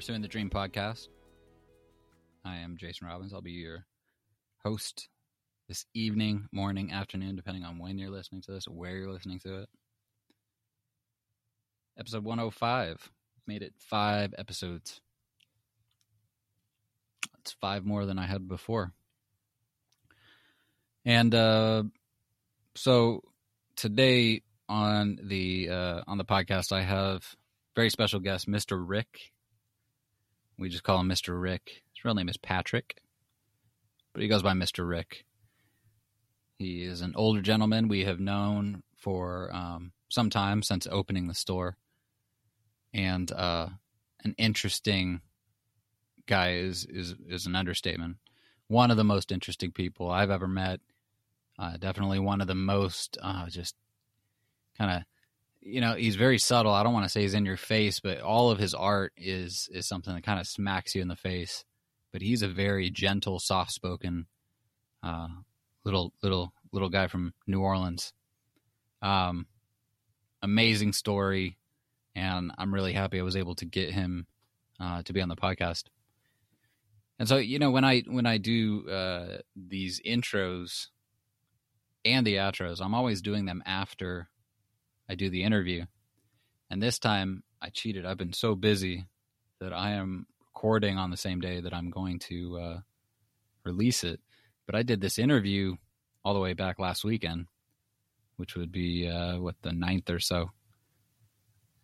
Pursuing the Dream podcast. I am Jason Robbins. I'll be your host this evening, morning, afternoon, depending on when you're listening to this, where you're listening to it. Episode 105. Made it five episodes. It's five more than I had before. And uh, so today on the uh, on the podcast, I have very special guest, Mr. Rick. We just call him Mr. Rick. His real name is Patrick, but he goes by Mr. Rick. He is an older gentleman we have known for um, some time since opening the store, and uh, an interesting guy is is is an understatement. One of the most interesting people I've ever met. Uh, definitely one of the most uh, just kind of you know he's very subtle. I don't want to say he's in your face but all of his art is is something that kind of smacks you in the face. But he's a very gentle soft spoken uh, little little little guy from new orleans. Um amazing story and i'm really happy i was able to get him uh, to be on the podcast. And so you know when i when i do uh, these intros and the outros i'm always doing them after I do the interview. And this time I cheated. I've been so busy that I am recording on the same day that I'm going to uh, release it. But I did this interview all the way back last weekend, which would be uh, what the ninth or so.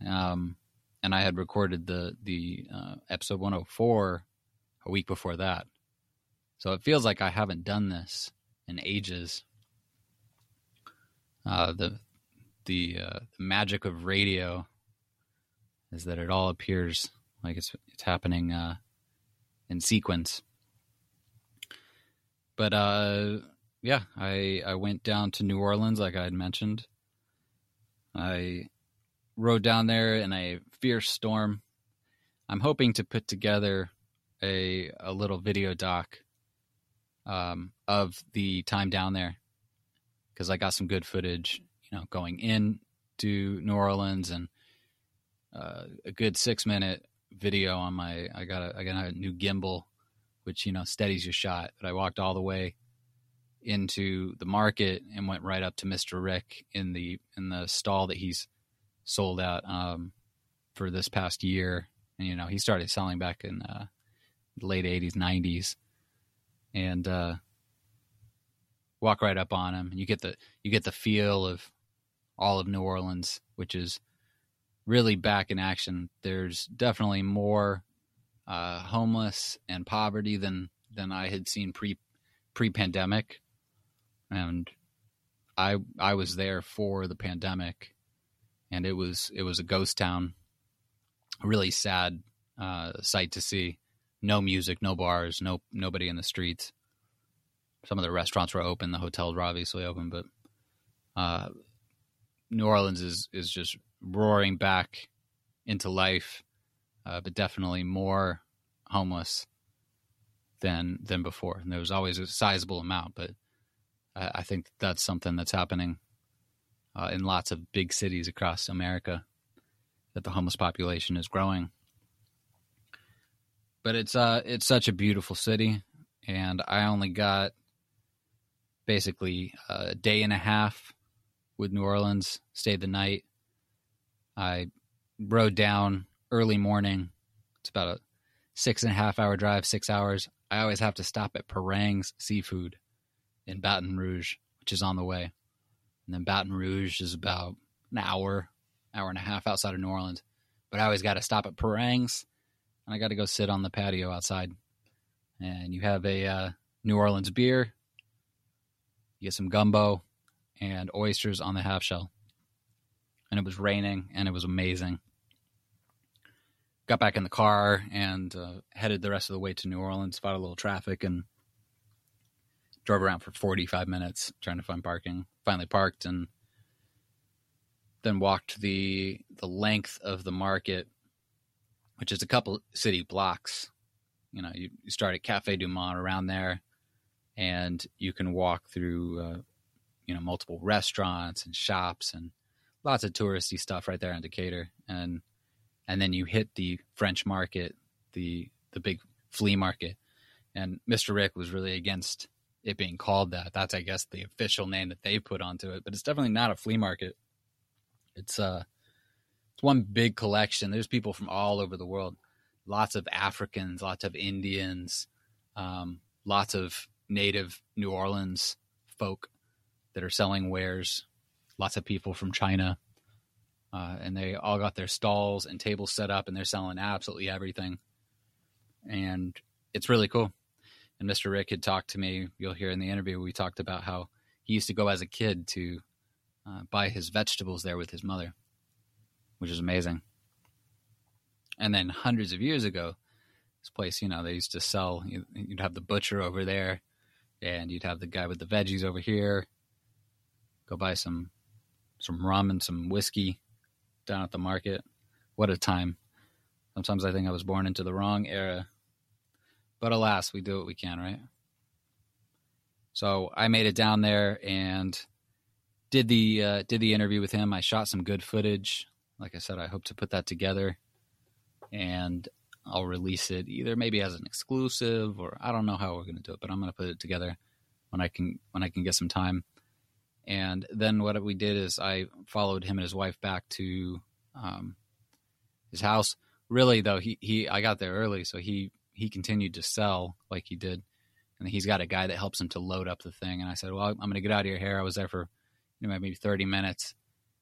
Um, and I had recorded the the uh, episode 104 a week before that. So it feels like I haven't done this in ages. Uh, the the, uh, magic of radio is that it all appears like it's it's happening uh, in sequence. But uh, yeah, I I went down to New Orleans like I had mentioned. I rode down there in a fierce storm. I'm hoping to put together a a little video doc um, of the time down there because I got some good footage know, going in to New Orleans and uh, a good six minute video on my. I got a I got a new gimbal, which you know steadies your shot. But I walked all the way into the market and went right up to Mister Rick in the in the stall that he's sold out um, for this past year. And you know he started selling back in uh, the late '80s, '90s, and uh, walk right up on him. And you get the you get the feel of all of New Orleans, which is really back in action. There's definitely more uh, homeless and poverty than than I had seen pre pre pandemic, and I I was there for the pandemic, and it was it was a ghost town, a really sad uh, sight to see. No music, no bars, no nobody in the streets. Some of the restaurants were open, the hotels were obviously open, but uh, New Orleans is is just roaring back into life, uh, but definitely more homeless than than before. And there was always a sizable amount, but I, I think that's something that's happening uh, in lots of big cities across America. That the homeless population is growing, but it's uh it's such a beautiful city, and I only got basically a day and a half with New Orleans, stayed the night. I rode down early morning. It's about a six and a half hour drive, six hours. I always have to stop at Parrain's Seafood in Baton Rouge, which is on the way. And then Baton Rouge is about an hour, hour and a half outside of New Orleans. But I always got to stop at Parrain's and I got to go sit on the patio outside. And you have a uh, New Orleans beer, you get some gumbo, and oysters on the half shell. And it was raining and it was amazing. Got back in the car and uh, headed the rest of the way to New Orleans, fought a little traffic and drove around for 45 minutes trying to find parking. Finally parked and then walked the the length of the market, which is a couple city blocks. You know, you, you start at Cafe Du Monde around there, and you can walk through uh, you know multiple restaurants and shops and lots of touristy stuff right there in Decatur, and and then you hit the French market, the the big flea market, and Mr. Rick was really against it being called that. That's I guess the official name that they put onto it, but it's definitely not a flea market. It's uh it's one big collection. There's people from all over the world, lots of Africans, lots of Indians, um, lots of native New Orleans folk that are selling wares. Lots of people from China, uh, and they all got their stalls and tables set up, and they're selling absolutely everything. And it's really cool. And Mr. Rick had talked to me. You'll hear in the interview we talked about how he used to go as a kid to uh, buy his vegetables there with his mother, which is amazing. And then hundreds of years ago, this place, you know, they used to sell. You'd have the butcher over there, and you'd have the guy with the veggies over here. Go buy some some rum and some whiskey down at the market. What a time! Sometimes I think I was born into the wrong era, but alas, we do what we can, right? So I made it down there and did the uh, did the interview with him. I shot some good footage. Like I said, I hope to put that together, and I'll release it either maybe as an exclusive or I don't know how we're going to do it, but I'm going to put it together when I can when I can get some time. And then what we did is I followed him and his wife back to um, his house. Really though, he he I got there early, so he he continued to sell like he did, and he's got a guy that helps him to load up the thing. And I said, well, I'm going to get out of your hair. I was there for you know maybe 30 minutes,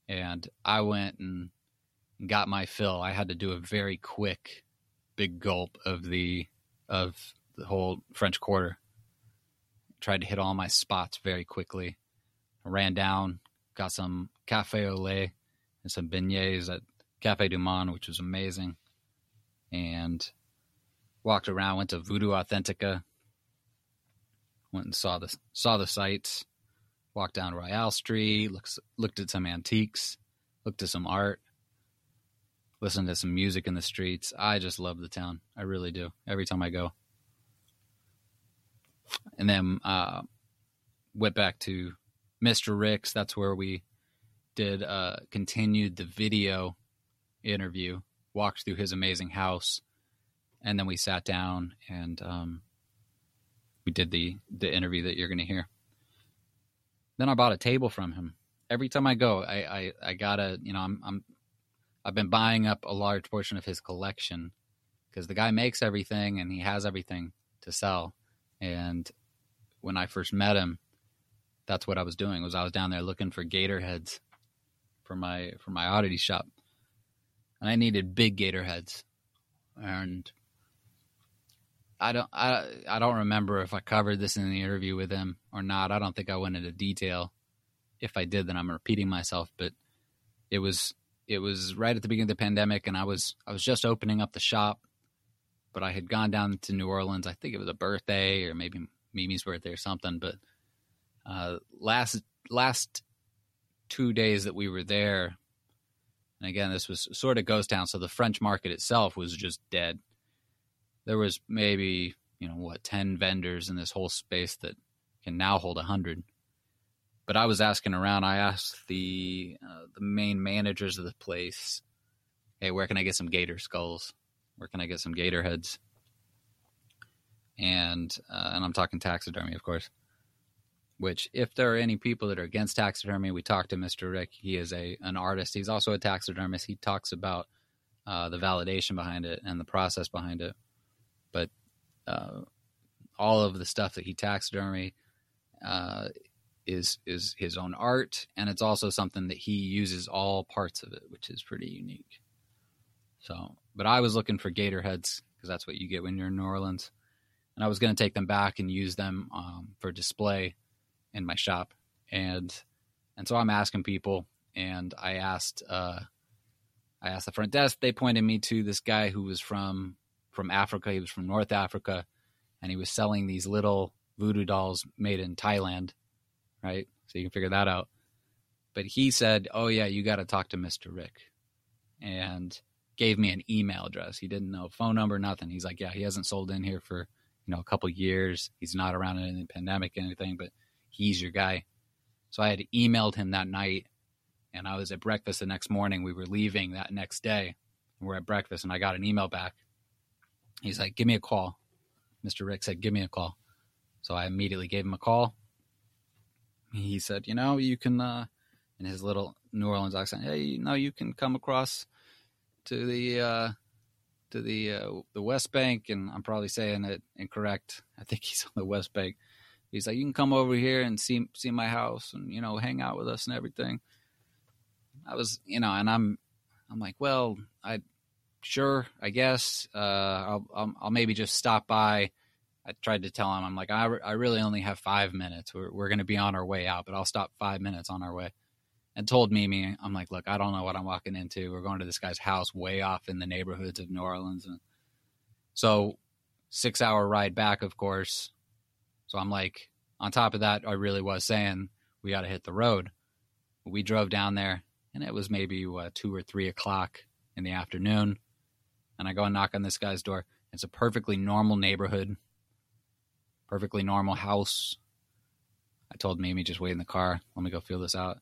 and I went and got my fill. I had to do a very quick big gulp of the of the whole French Quarter. Tried to hit all my spots very quickly. Ran down, got some cafe au lait and some beignets at Cafe du Monde, which was amazing, and walked around. Went to Voodoo Authentica. Went and saw the saw the sights. Walked down Royal Street. Looks looked at some antiques. Looked at some art listened to some music in the streets. I just love the town. I really do. Every time I go. And then uh, went back to Mr. Rick's. That's where we did uh, continued the video interview. Walked through his amazing house, and then we sat down and um, we did the the interview that you're going to hear. Then I bought a table from him. Every time I go, I I, I gotta you know I'm I'm I've been buying up a large portion of his collection because the guy makes everything and he has everything to sell. And when I first met him, that's what I was doing. Was I was down there looking for gator heads for my for my oddity shop, and I needed big gator heads, and I don't I I don't remember if I covered this in the interview with him or not. I don't think I went into detail. If I did, then I'm repeating myself. But it was it was right at the beginning of the pandemic, and I was I was just opening up the shop, but I had gone down to New Orleans. I think it was a birthday or maybe Mimi's birthday or something. But uh, last last two days that we were there, and again, this was sort of ghost town, so the French market itself was just dead. There was maybe you know what ten vendors in this whole space that can now hold a hundred but I was asking around. I asked the uh, the main managers of the place, "Hey, where can I get some gator skulls? Where can I get some gator heads?" And uh, and I'm talking taxidermy, of course. Which, if there are any people that are against taxidermy, we talked to Mr. Rick. He is a an artist. He's also a taxidermist. He talks about uh, the validation behind it and the process behind it. But uh, all of the stuff that he taxidermy uh, is is his own art, and it's also something that he uses all parts of it, which is pretty unique. So, but I was looking for gator heads because that's what you get when you're in New Orleans, and I was going to take them back and use them um, for display in my shop, and and so I'm asking people, and I asked uh, I asked the front desk. They pointed me to this guy who was from from Africa. He was from North Africa, and he was selling these little voodoo dolls made in Thailand right? So you can figure that out. But he said, "Oh yeah, you got to talk to Mr. Rick," and gave me an email address. He didn't know phone number, nothing. He's like, "Yeah, he hasn't sold in here for you know a couple years. He's not around in the pandemic, anything, but he's your guy." So I had emailed him that night, And I was at breakfast the next morning. We were leaving that next day. We're at breakfast, and I got an email back. He's like, "Give me a call." Mr. Rick said, "Give me a call." So I immediately gave him a call. He said, "You know, you can," uh, in his little New Orleans accent, "Hey, you know, you can come across to the uh, to the uh, the West Bank," and I'm probably saying it incorrect. I think he's on the West Bank. He's like, "You can come over here and see see my house, and you know, hang out with us and everything." I was, you know, and I'm, I'm like, well, I, sure, I guess, uh, I'll, I'll, I'll maybe just stop by. I tried to tell him, I'm like, I, I really only have five minutes. We're, we're going to be on our way out, but I'll stop five minutes on our way. And told Mimi, I'm like, look, I don't know what I'm walking into. We're going to this guy's house way off in the neighborhoods of New Orleans. And so six hour ride back, of course. So I'm like, on top of that, I really was saying we got to hit the road. We drove down there and it was maybe what, two or three o'clock in the afternoon. And I go and knock on this guy's door. It's a perfectly normal neighborhood, perfectly normal house. I told Mimi just wait in the car. Let me go feel this out.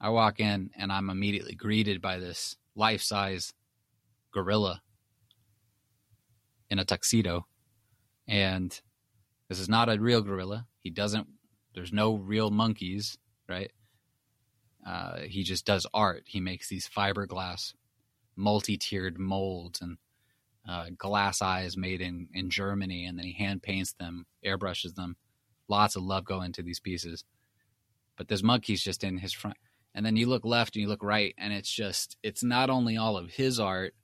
I walk in and I'm immediately greeted by this life size gorilla in a tuxedo. And this is not a real gorilla. He doesn't, there's no real monkeys, right? Uh, he just does art. He makes these fiberglass, multi-tiered molds and uh, glass eyes made in in Germany, and then he hand paints them, airbrushes them. Lots of love go into these pieces. But this monkey's just in his front, and then you look left and you look right, and it's just it's not only all of his art,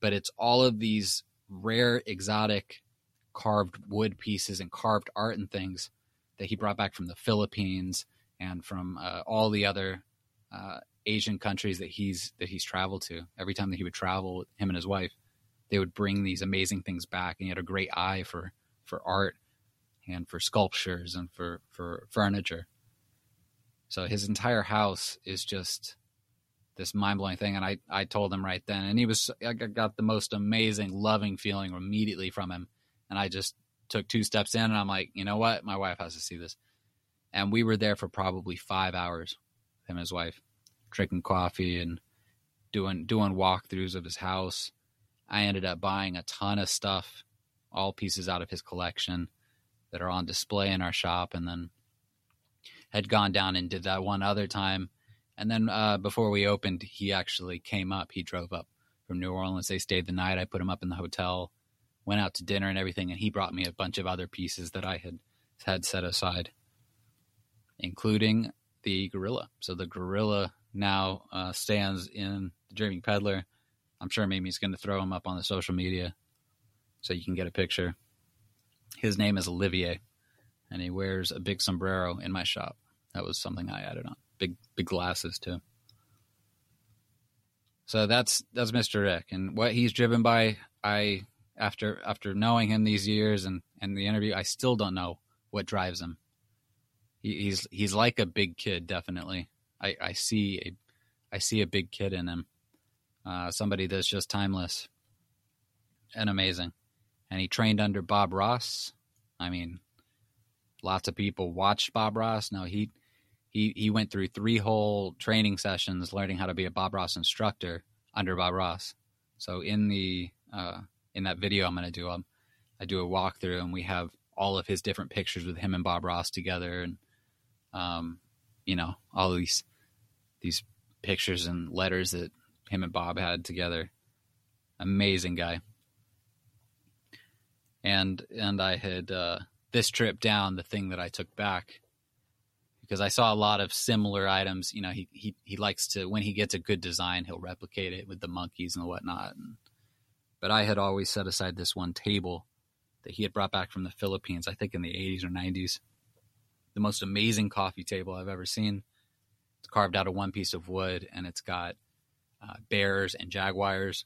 but it's all of these rare, exotic, carved wood pieces and carved art and things that he brought back from the Philippines and from uh, all the other uh, Asian countries that he's that he's traveled to. Every time that he would travel, him and his wife, they would bring these amazing things back. And he had a great eye for for art and for sculptures and for for furniture. So his entire house is just this mind blowing thing. And I I told him right then, and he was I got the most amazing, loving feeling immediately from him. And I just took two steps in, and I'm like, you know what, my wife has to see this and we were there for probably five hours. Him and his wife, drinking coffee and doing doing walkthroughs of his house. I ended up buying a ton of stuff, all pieces out of his collection that are on display in our shop, and then had gone down and did that one other time. And then uh, before we opened, he actually came up. He drove up from New Orleans. They stayed the night. I put him up in the hotel, went out to dinner and everything, and he brought me a bunch of other pieces that I had had set aside including the gorilla. So the gorilla now uh, stands in the Dreaming Peddler. I'm sure Mimi's going to throw him up on the social media so you can get a picture. His name is Olivier, and he wears a big sombrero in my shop. That was something I added on. Big big glasses too. So that's that's Mr. Rick, and what he's driven by. I after after knowing him these years and and the interview, I still don't know what drives him he's he's like a big kid, definitely. I, I see a I see a big kid in him. Uh, somebody that's just timeless and amazing. And he trained under Bob Ross. I mean, lots of people watched Bob Ross. No, he he he went through three whole training sessions learning how to be a Bob Ross instructor under Bob Ross. So in the uh, in that video I'm going to do, um, I do a walkthrough and we have all of his different pictures with him and Bob Ross together and um, you know, all these these pictures and letters that him and Bob had together. Amazing guy. And and I had uh, this trip down the thing that I took back because I saw a lot of similar items. You know, he he he likes to when he gets a good design, he'll replicate it with the monkeys and whatnot. And, but I had always set aside this one table that he had brought back from the Philippines, I think in the 80s or 90s the most amazing coffee table I've ever seen. It's carved out of one piece of wood, and it's got uh, bears and jaguars,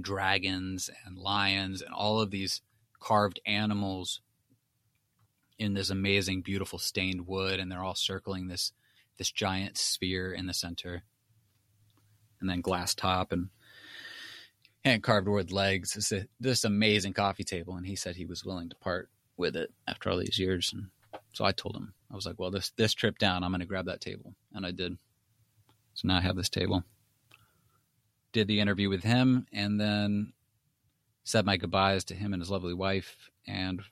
dragons and lions, and all of these carved animals in this amazing, beautiful stained wood, and they're all circling this this giant sphere in the center, and then glass top and hand carved wood legs. It's a, this amazing coffee table, and he said he was willing to part with it after all these years. And so I told him, I was like, well, this this trip down, I'm going to grab that table, and I did. So now I have this table. Did the interview with him and then said my goodbyes to him and his lovely wife and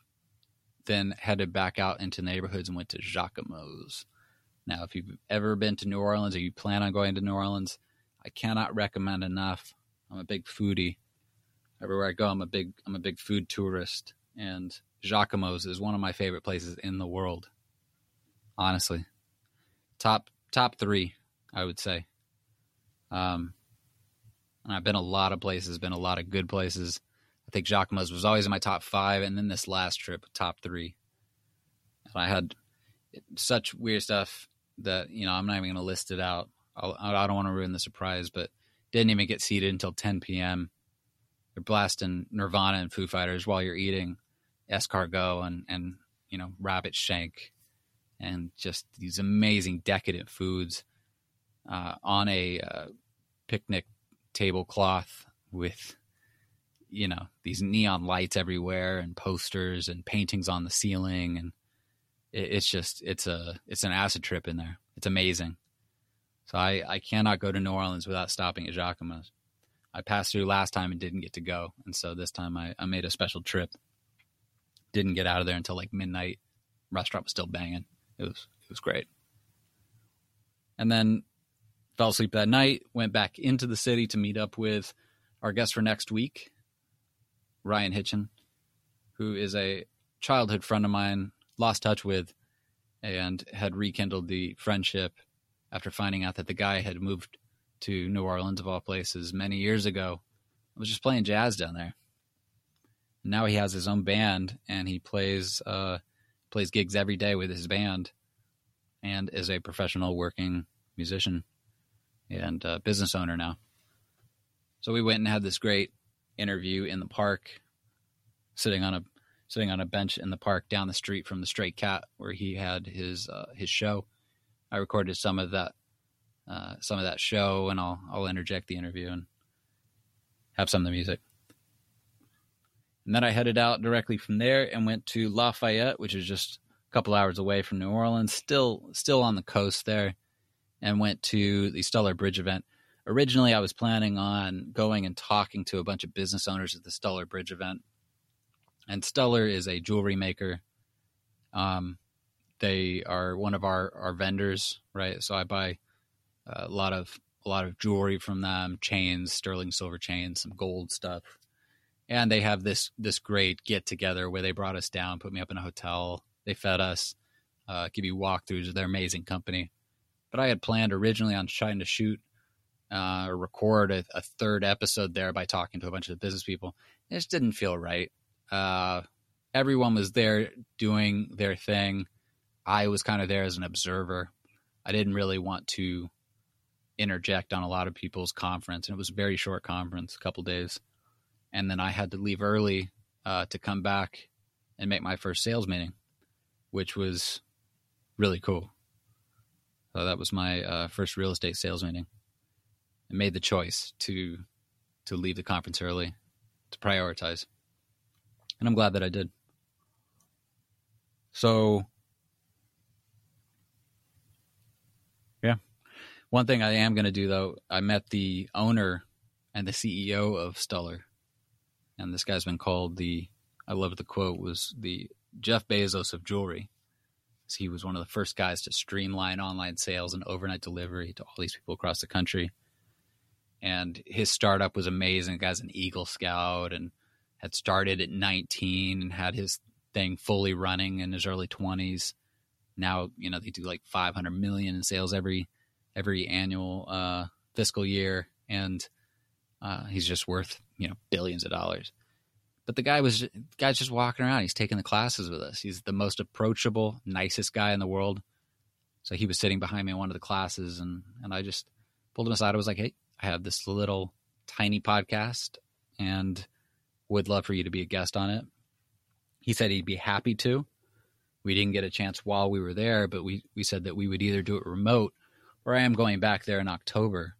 then headed back out into neighborhoods and went to Jacques-Imo's. Now, if you've ever been to New Orleans or you plan on going to New Orleans, I cannot recommend enough. I'm a big foodie. Everywhere I go, I'm a big I'm a big food tourist, and Jacques-Imo's is one of my favorite places in the world. Honestly, top top three, I would say. Um, and I've been a lot of places, been a lot of good places. I think Jacques-Imo's was always in my top five, and then this last trip, top three. And I had such weird stuff that you know I'm not even going to list it out. I'll, I do not want to ruin the surprise, but didn't even get seated until 10 p.m. They're blasting Nirvana and Foo Fighters while you're eating escargot and and you know rabbit shank and just these amazing decadent foods uh, on a uh, picnic tablecloth with you know these neon lights everywhere and posters and paintings on the ceiling. And it, it's just it's a it's an acid trip in there. It's amazing so i i cannot go to new orleans without stopping at Jacques-Imo's. I passed through last time and didn't get to go. And so this time i, I made a special trip. Didn't get out of there until like midnight. Restaurant was still banging. It was it was great. And then fell asleep that night went back into the city to meet up with our guest for next week Ryan Hitchin, who is a childhood friend of mine, lost touch with, and had rekindled the friendship after finding out that the guy had moved to New Orleans, of all places, many years ago. I was just playing jazz down there. Now he has his own band, and he plays uh, plays gigs every day with his band, and is a professional working musician and uh, business owner now. So we went and had this great interview in the park, sitting on a sitting on a bench in the park down the street from the Stray Cat where he had his uh, his show. I recorded some of that uh, some of that show, and I'll I'll interject the interview and have some of the music. And then I headed out directly from there and went to Lafayette, which is just a couple hours away from New Orleans, still still on the coast there, and went to the Stuller Bridge event originally I was planning on going and talking to a bunch of business owners at the Stuller Bridge event. And Stuller is a jewelry maker. Um, they are one of our, our vendors, right? So I buy a lot of a lot of jewelry from them, chains, sterling silver chains, some gold stuff. And they have this this great get together where they brought us down, put me up in a hotel, they fed us, uh, give you walkthroughs of their amazing company. But I had planned originally on trying to shoot uh, record a, a, third episode there by talking to a bunch of business people. It just didn't feel right. Uh, everyone was there doing their thing. I was kind of there as an observer. I didn't really want to interject on a lot of people's conference, and it was a very short conference, a couple days. And then I had to leave early uh, to come back and make my first sales meeting, which was really cool. So that was my uh, first real estate sales meeting I made the choice to to leave the conference early to prioritize. And I'm glad that I did. So One thing I am going to do though, I met the owner and the CEO of Stuller. And this guy's been called the I love the quote was the Jeff Bezos of jewelry. He was one of the first guys to streamline online sales and overnight delivery to all these people across the country and his startup was amazing. The guy's an Eagle Scout and had started at 19 and had his thing fully running in his early 20s. Now, you know, they do like 500 million in sales every every annual uh, fiscal year, and uh, he's just worth you know billions of dollars. But the guy was the guy's just walking around. He's taking the classes with us. He's the most approachable, nicest guy in the world. So he was sitting behind me in one of the classes, and and I just pulled him aside. I was like, "Hey, I have this little tiny podcast and would love for you to be a guest on it. He said he'd be happy to. We didn't get a chance while we were there, but we, we said that we would either do it remote or I am going back there in October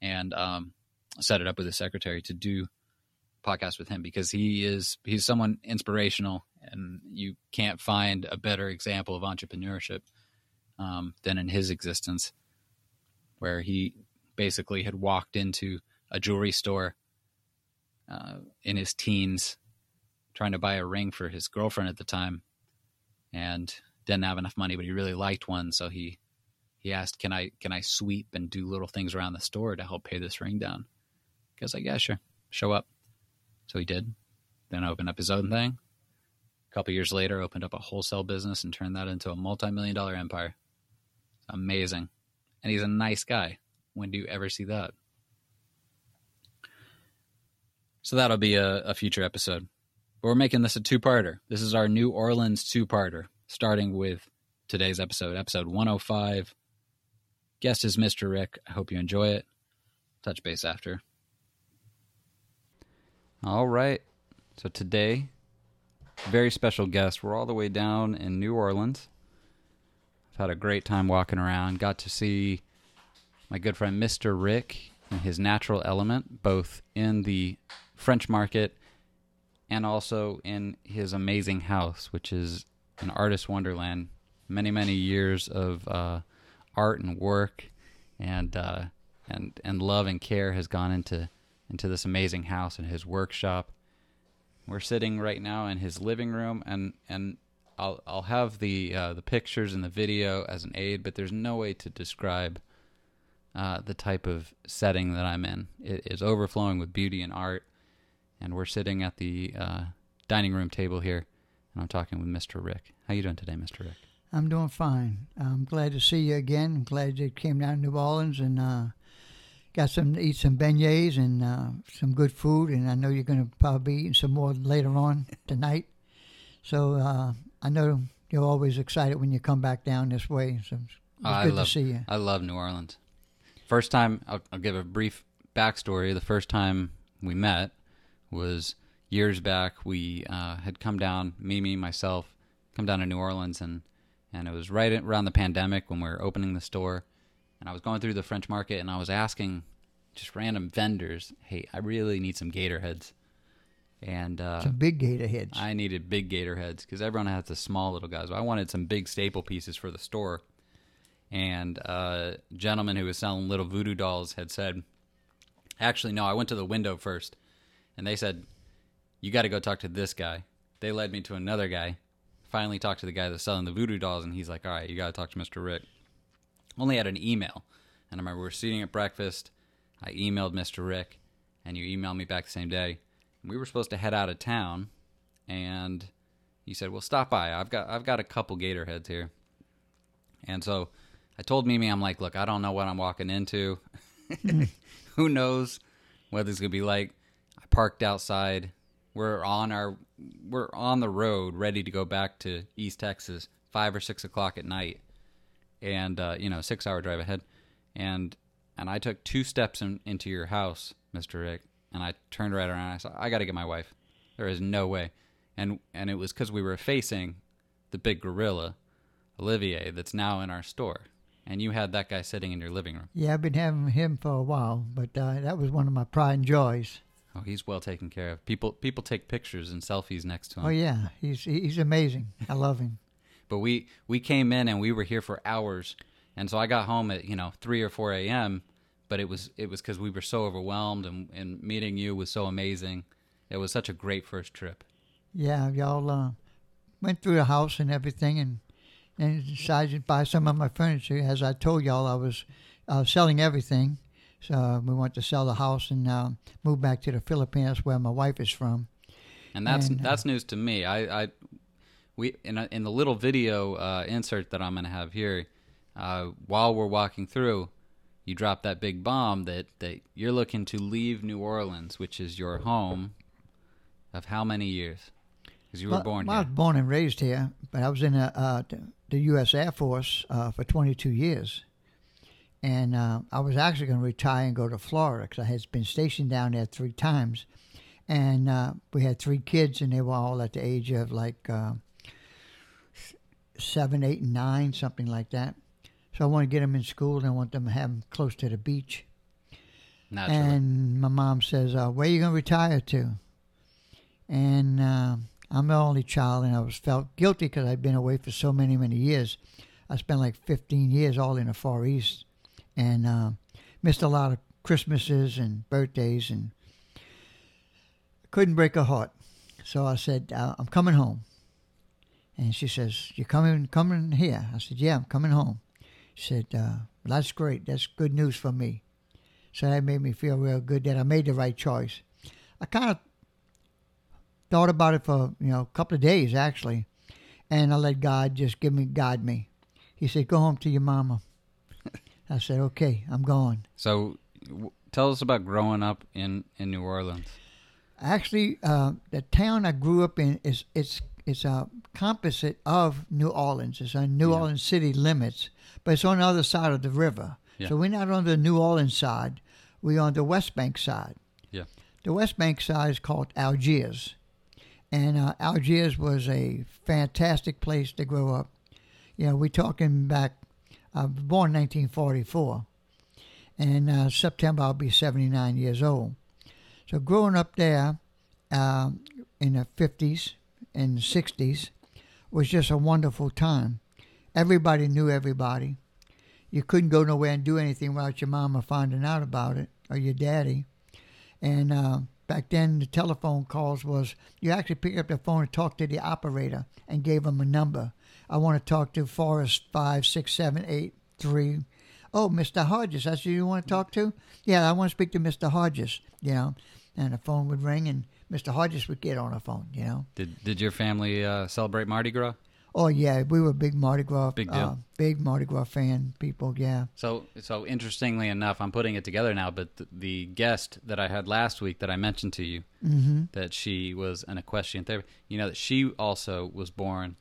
and um, set it up with the secretary to do podcast with him because he is he's someone inspirational and you can't find a better example of entrepreneurship um, than in his existence where he basically had walked into a jewelry store uh, in his teens trying to buy a ring for his girlfriend at the time and didn't have enough money but he really liked one. So he he asked can i can i sweep and do little things around the store to help pay this ring down? Because like yeah sure. Show up. So he did then opened up his own thing. A couple years later opened up a wholesale business and turned that into a multi-million dollar empire. Amazing. And he's a nice guy. When do you ever see that? So that'll be a, a future episode. But we're making this a two-parter. This is our new orleans two-parter starting with today's episode episode 105 guest is mr rick i hope you enjoy it touch base after all right so today very special guest. We're all the way down in New Orleans. I've had a great time walking around. Got to see my good friend Mr. Rick in his natural element, both in the French market and also in his amazing house, which is an artist wonderland. Many, many years of uh, art and work and uh, and and love and care has gone into into this amazing house and his workshop we're sitting right now in his living room, and and I'll I'll have the uh, the pictures and the video as an aid, but there's no way to describe uh, the type of setting that I'm in. It is overflowing with beauty and art, and we're sitting at the uh, dining room table here, and I'm talking with Mr. Rick. How you doing today, Mr. Rick? I'm doing fine. I'm glad to see you again. I'm glad you came down to New Orleans and uh, got some eat some beignets and uh, some good food, and I know you're going to probably be eating some more later on tonight. So uh, I know you're always excited when you come back down this way. So it's, Oh, good I love, to see you. I love New Orleans. First time, I'll, I'll give a brief backstory. The first time we met was years back. We uh, had come down, Mimi, myself, come down to New Orleans, and and it was right around the pandemic when we were opening the store. And I was going through the French market, and I was asking just random vendors, "Hey, I really need some gator heads." And uh, some big gator heads. I needed big gator heads because everyone has the small little guys. I wanted some big staple pieces for the store. And uh, a gentleman who was selling little voodoo dolls had said, actually, no, I went to the window first. And they said, you got to go talk to this guy. They led me to another guy. Finally talked to the guy that's selling the voodoo dolls. And he's like, all right, you got to talk to Mr. Rick. Only had an email. And I remember we were sitting at breakfast. I emailed Mr. Rick, and you emailed me back the same day we were supposed to head out of town and he said well stop by i've got i've got a couple gator heads here and so i told mimi i'm like look i don't know what i'm walking into hmm. who knows what it's going to be like i parked outside we're on our we're on the road ready to go back to east texas five or six o'clock at night and uh, you know six hour drive ahead and and i took two steps in, into your house mr rick and I turned right around. I said, "I got to get my wife. There is no way." And and it was because we were facing the big gorilla, Olivier, that's now in our store, and you had that guy sitting in your living room. Yeah, I've been having him for a while, but uh, that was one of my pride and joys. Oh, he's well taken care of. People people take pictures and selfies next to him. Oh yeah, he's he's amazing. I love him. But we we came in and we were here for hours, and so I got home at you know three or four a.m. But it was it was because we were so overwhelmed, and, and meeting you was so amazing. It was such a great first trip. Yeah, y'all uh, went through the house and everything, and and decided to buy some of my furniture. As I told y'all, I was uh, selling everything, so uh, we wanted to sell the house and uh, move back to the Philippines, where my wife is from. And that's And, uh, that's news to me. I, I we in a, in the little video uh, insert that I'm going to have here, uh, while we're walking through, you drop that big bomb that that you're looking to leave New Orleans, which is your home, of how many years? Because you were well, born well, I was born and raised here, but I was in the, uh, the U.S. Air Force uh, for 22 years. And uh, I was actually going to retire and go to Florida because I had been stationed down there three times. And uh, we had three kids, and they were all at the age of like uh, seven, eight, and nine, something like that. So I want to get them in school, and I want them to have them close to the beach. Naturally. And my mom says, uh, "Where you gonna retire to?" And uh, I'm the only child, and I was felt guilty because I'd been away for so many, many years. I spent like 15 years all in the Far East, and uh, missed a lot of Christmases and birthdays, and couldn't break her heart. So I said, "I'm coming home." And she says, "You coming coming here?" I said, "Yeah, I'm coming home." She said, uh, "That's great. That's good news for me." So that made me feel real good that I made the right choice. I kind of thought about it for you know a couple of days actually, and I let God just give me guide me. He said, "Go home to your mama." I said, "Okay, I'm going." So, w- tell us about growing up in in New Orleans. Actually, uh, the town I grew up in is it's it's a composite of New Orleans. It's on New Yeah. Orleans city limits, but it's on the other side of the river. Yeah. So we're not on the New Orleans side. We're on the West Bank side. Yeah. The West Bank side is called Algiers, and uh, Algiers was a fantastic place to grow up. You know, we're talking back. I was born in 1944, and uh, September I'll be 79 years old. So growing up there um, in the 50s and 60s was just a wonderful time. Everybody knew everybody. You couldn't go nowhere and do anything without your mama finding out about it or your daddy. And uh, back then, the telephone calls was you actually picked up the phone and talked to the operator and gave them a number. I want to talk to Forest five six seven eight three. Oh, Mr. Hodges, that's who you want to talk to? Yeah, I want to speak to Mr. Hodges. You know, and the phone would ring, and Mr. Hodges would get on the phone. You know. Did did your family uh, celebrate Mardi Gras? Oh yeah, we were big Mardi Gras, Big deal. uh, big Mardi Gras fan people. Yeah. So, so interestingly enough, I'm putting it together now. But the, the guest that I had last week that I mentioned to you, Mm-hmm. that she was an equestrian therapist. You know that she also was born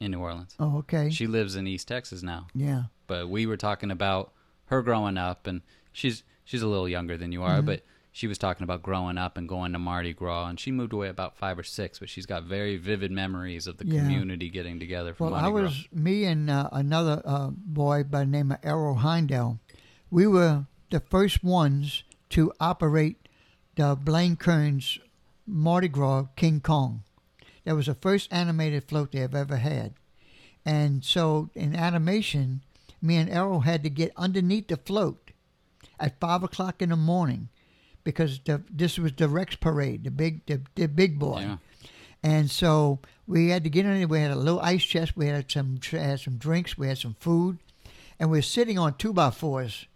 in New Orleans. Oh, okay. She lives in East Texas now. yeah. But we were talking about her growing up, and she's she's a little younger than you are, Mm-hmm. but she was talking about growing up and going to Mardi Gras, and she moved away about five or six, but she's got very vivid memories of the Yeah. community getting together for. Well, Mardi I Gras. was me and uh, another uh, boy by the name of Errol Heindel. We were the first ones to operate the Blaine Kern's Mardi Gras King Kong. That was the first animated float they have ever had. And so in animation, me and Errol had to get underneath the float at five o'clock in the morning because the, this was the Rex Parade, the big the, the big boy. Yeah. And so we had to get in there. We had a little ice chest. We had some had some drinks. We had some food, and we were sitting on two by fours,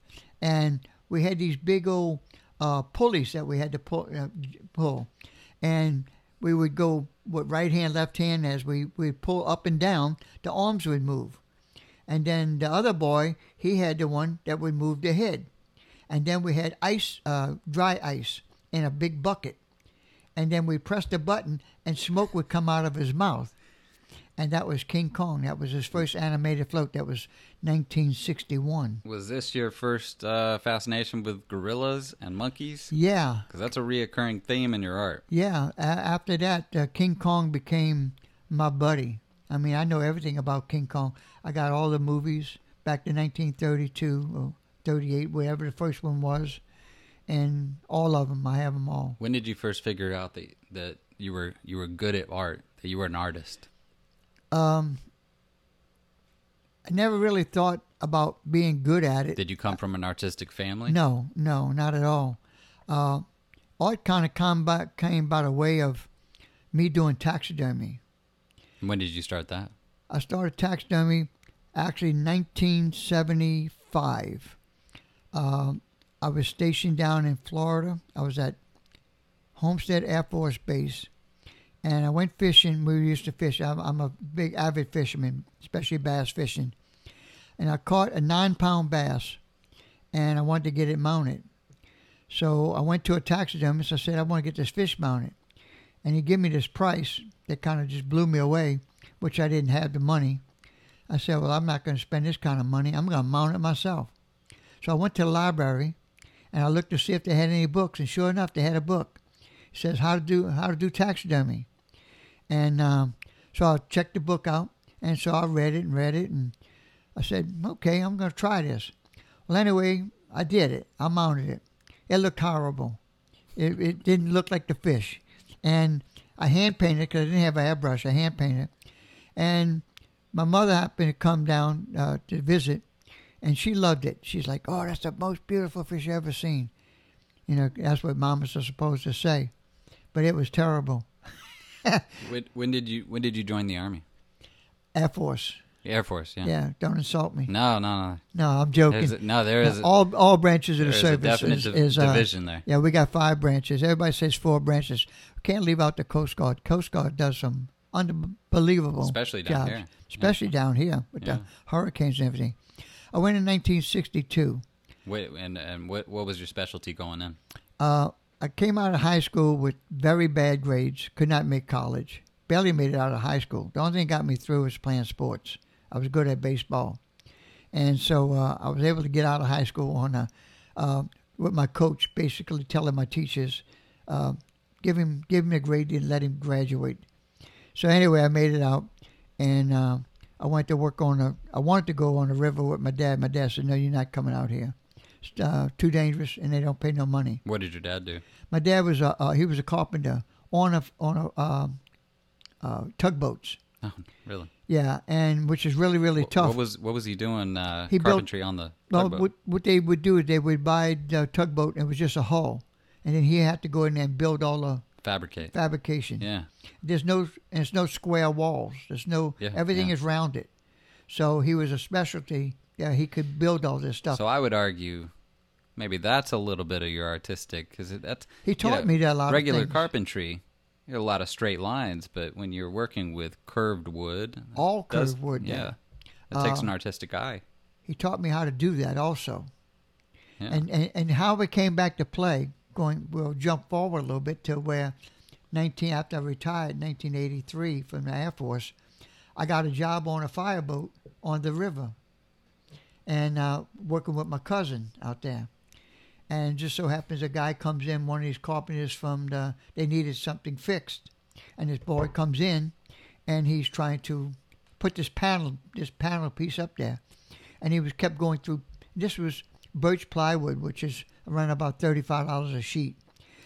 and we had these big old uh, pulleys that we had to pull, uh, pull, and we would go with right hand, left hand as we we pull up and down. The arms would move, and then the other boy he had the one that would move the head, and then we had ice, uh, dry ice in a big bucket and then we pressed a button and smoke would come out of his mouth. And that was King Kong. That was his first animated float. That was 1961. Was this your first uh, fascination with gorillas and monkeys? Yeah, Because that's a reoccurring theme in your art. yeah. A- after that, uh, King Kong became my buddy. I mean, I know everything about King Kong. I got all the movies back to 1932 or 38, whatever the first one was, and all of them. I have them all. When did you first figure out that that you were you were good at art, that you were an artist? Um, I never really thought about being good at it. Did you come from an artistic family? No, no, not at all. Uh, art kind of come by, came by the way of me doing taxidermy. When did you start that? I started taxidermy actually 1975. Um, I was stationed down in Florida. I was at Homestead Air Force Base, and I went fishing. We used to fish. I'm, I'm a big avid fisherman, especially bass fishing. And I caught a nine-pound bass, and I wanted to get it mounted. So I went to a taxidermist. I said, I want to get this fish mounted. And he gave me this price that kind of just blew me away, which I didn't have the money. I said, Well, I'm not going to spend this kind of money. I'm going to mount it myself. So I went to the library and I looked to see if they had any books. And sure enough, they had a book. It says how to do how to do taxidermy. And um, so I checked the book out. And so I read it and read it. And I said, Okay, I'm going to try this. Well, anyway, I did it. I mounted it. It looked horrible. It, it didn't look like the fish. And I hand painted because I didn't have an airbrush. I hand painted it. And my mother happened to come down uh, to visit, and she loved it. She's like, "Oh, that's the most beautiful fish I've ever seen." You know, that's what mamas are supposed to say, but it was terrible. when, when did you when did you join the army? Air Force. The Air Force, yeah. Yeah, don't insult me. No, no, no. No, I'm joking. There's a, no, there is a, all all branches of the there is a service is, div- is uh, division there. Yeah, we got five branches. Everybody says four branches. Can't leave out the Coast Guard. Coast Guard does some unbelievable, Especially down jobs, here. especially down here with Yeah. the hurricanes and everything. I went in 1962. Wait, and and what what was your specialty going in? Uh, I came out of high school with very bad grades. Could not make college. Barely made it out of high school. The only thing that got me through was playing sports. I was good at baseball, and so uh, I was able to get out of high school on a uh, with my coach basically telling my teachers, uh, give him give him a grade and let him graduate. So anyway, I made it out, and uh, I went to work on a. I wanted to go on the river with my dad. My dad said, "No, you're not coming out here. Uh, too dangerous, and they don't pay no money." What did your dad do? My dad was a uh, he was a carpenter on a on a um, uh, tugboats. Oh, really? Yeah, and which is really really Wh- tough. What was what was he doing? Uh, He built- carpentry on the well, tugboat? what what they would do is they would buy the tugboat and it was just a hull, and then he had to go in there and build all the fabricate. fabrication. Yeah. There's no there's no square walls. There's no Yeah, everything yeah. is rounded. So he was a specialty. Yeah, he could build all this stuff. So I would argue, maybe that's a little bit of your artistic because that's he you taught know, me that a lot regular carpentry. You a lot of straight lines, but when you're working with curved wood, all does- curved wood. yeah, there. it takes Uh, an artistic eye. He taught me how to do that also. Yeah. and, and and how we came back to play. Going, we'll jump forward a little bit to where 19 after I retired, 1983 from the Air Force, I got a job on a fireboat on the river, and uh, working with my cousin out there. And just so happens a guy comes in, one of these carpenters from the, they needed something fixed, and this boy comes in, and he's trying to put this panel, this panel piece up there, and he was kept going through. This was birch plywood, which is around about thirty-five dollars a sheet,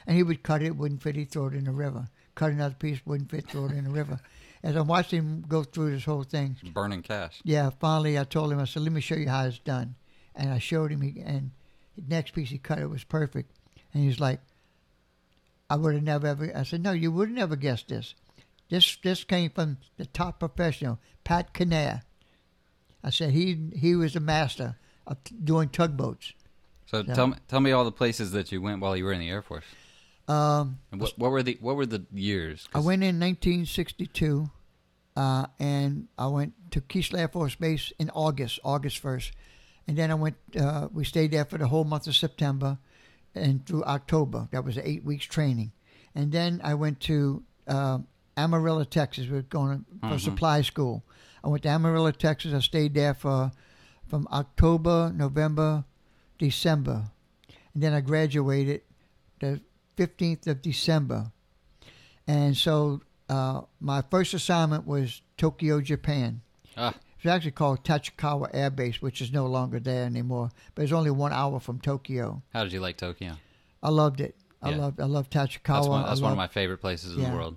and he would cut it, wouldn't fit, he'd throw it in the river. Cut another piece, wouldn't fit, throw it in the river. As I'm watching him go through this whole thing, Burning cash. yeah, finally I told him, I said, let me show you how it's done. And I showed him, he, and the next piece he cut, it was perfect. And he's like, I would have never ever, I said, no, you would have never guessed this. This this came from the top professional, Pat Kinnair. I said, he he was a master of doing tugboats. So Yeah. tell me, tell me all the places that you went while you were in the Air Force. Um, what, what were the what were the years? I went in 1962, uh, and I went to Keesler Air Force Base in August, August 1st. And then I went, uh, we stayed there for the whole month of September and through October. That was eight weeks training. And then I went to uh, Amarillo, Texas. We were going for Mhm. supply school. I went to Amarillo, Texas. I stayed there for from October, November, December. And then I graduated the 15th of December. And so uh, my first assignment was Tokyo, Japan. Ah. It's actually called Tachikawa Air Base, which is no longer there anymore. But it's only one hour from Tokyo. How did you like Tokyo? I loved it. I Yeah. loved I loved Tachikawa. That's one. That's one of my favorite places in Yeah. the world.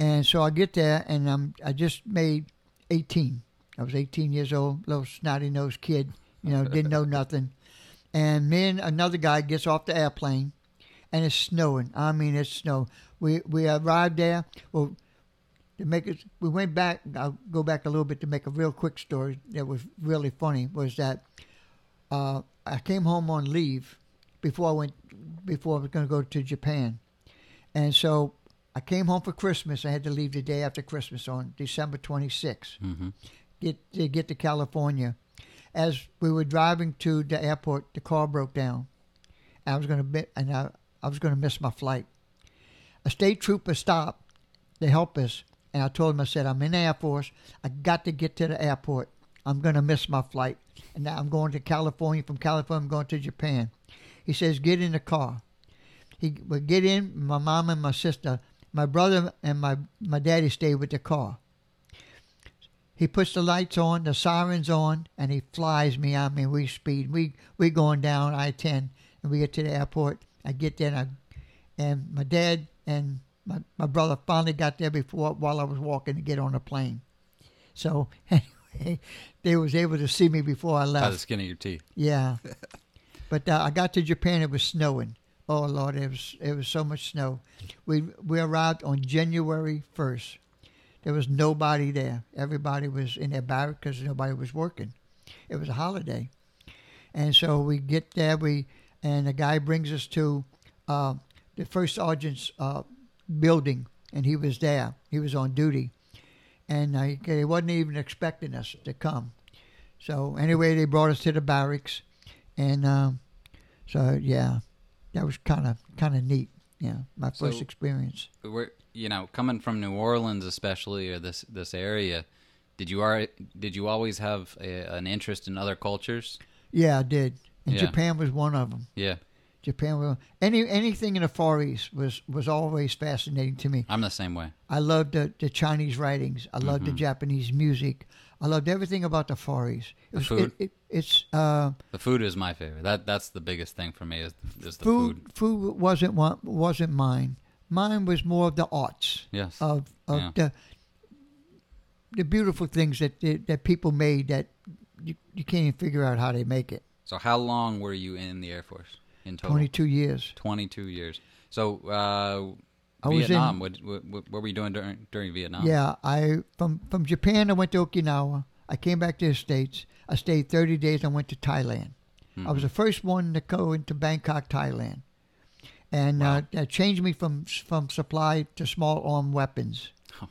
And so I get there, and I'm I just made 18. I was 18 years old, little snotty nosed kid, you know, didn't know nothing. And then another guy gets off the airplane, and it's snowing. I mean, it's snow. We we arrived there. Well, to make it, we went back. I'll go back a little bit to make a real quick story that was really funny. Was that uh, I came home on leave before I went before I was going to go to Japan, and so I came home for Christmas. I had to leave the day after Christmas on December 26th hmm get to get to California. As we were driving to the airport, the car broke down. I was going to and I, I was going to miss my flight. A state trooper stopped to help us, and I told him, I said, "I'm in the Air Force. I got to get to the airport. I'm going to miss my flight, and now I'm going to California. From California, I'm going to Japan." He says, "Get in the car." He would get in. My mom and my sister, my brother and my my daddy stayed with the car. He puts the lights on, the sirens on, and he flies me. I mean, we speed. We we going down I ten, and we get to the airport. I get there, and, I, and my dad and my, my brother finally got there before while I was walking to get on the plane. So anyway, they was able to see me before I left. By the skin of your teeth. Yeah, but uh, I got to Japan. It was snowing. Oh Lord, it was it was so much snow. We we arrived on January first. There was nobody there. Everybody was in their barrack because nobody was working. It was a holiday, and so we get there. We and the guy brings us to uh, the first sergeant's uh, building, and he was there. He was on duty, and uh, he wasn't even expecting us to come. So anyway, they brought us to the barracks, and um, so yeah, that was kind of kind of neat. Yeah, my first So- experience. We're, you know, coming from New Orleans, especially or this this area, did you are did you always have a, an interest in other cultures? Yeah, I did. And Yeah. Japan was one of them. Yeah, Japan was any anything in the Far East was was always fascinating to me. I'm the same way. I loved the, the Chinese writings. I loved the Japanese music. I loved everything about the Far East. It The food? It, it, it's uh, The food is my favorite. That that's the biggest thing for me is, is the food. food. Food wasn't one, wasn't mine. Mine was more of the arts. Yes. of of Yeah. the the beautiful things that that that people made that you, you can't even figure out how they make it. So how long were you in the Air Force in total? Twenty two years. 22 years. So uh, was in- Vietnam. what, what what were you doing during during Vietnam? Yeah, I from from Japan I went to Okinawa. I came back to the states. I stayed thirty days. I went to Thailand. I was the first one to go into Bangkok, Thailand, and uh, that changed me from from supply to small arm weapons. Oh.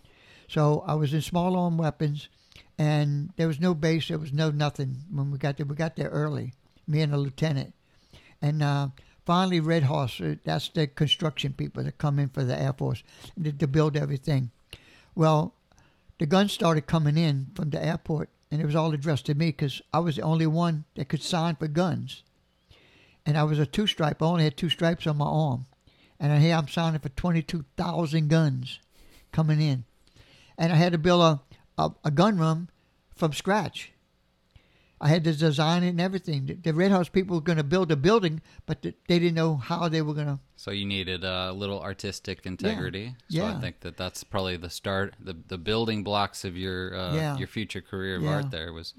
So I was in small arm weapons, and there was no base. There was no nothing when we got there. We got there early, me and the lieutenant, and uh, finally Red Horse. uh, That's the construction people that come in for the Air Force to, to build everything. Well, the guns started coming in from the airport, and it was all addressed to me because I was the only one that could sign for guns. And I was a two stripe. I only had two stripes on my arm. And here I'm signing for 22,000 guns coming in. And I had to build a, a, a gun room from scratch. I had to design it and everything. The, Red Horse people were going to build a building, but th- they didn't know how they were going to. So you needed a little artistic integrity. Yeah. So I think that that's probably the start, the the building blocks of your uh, Yeah. your future career of Yeah. art. There was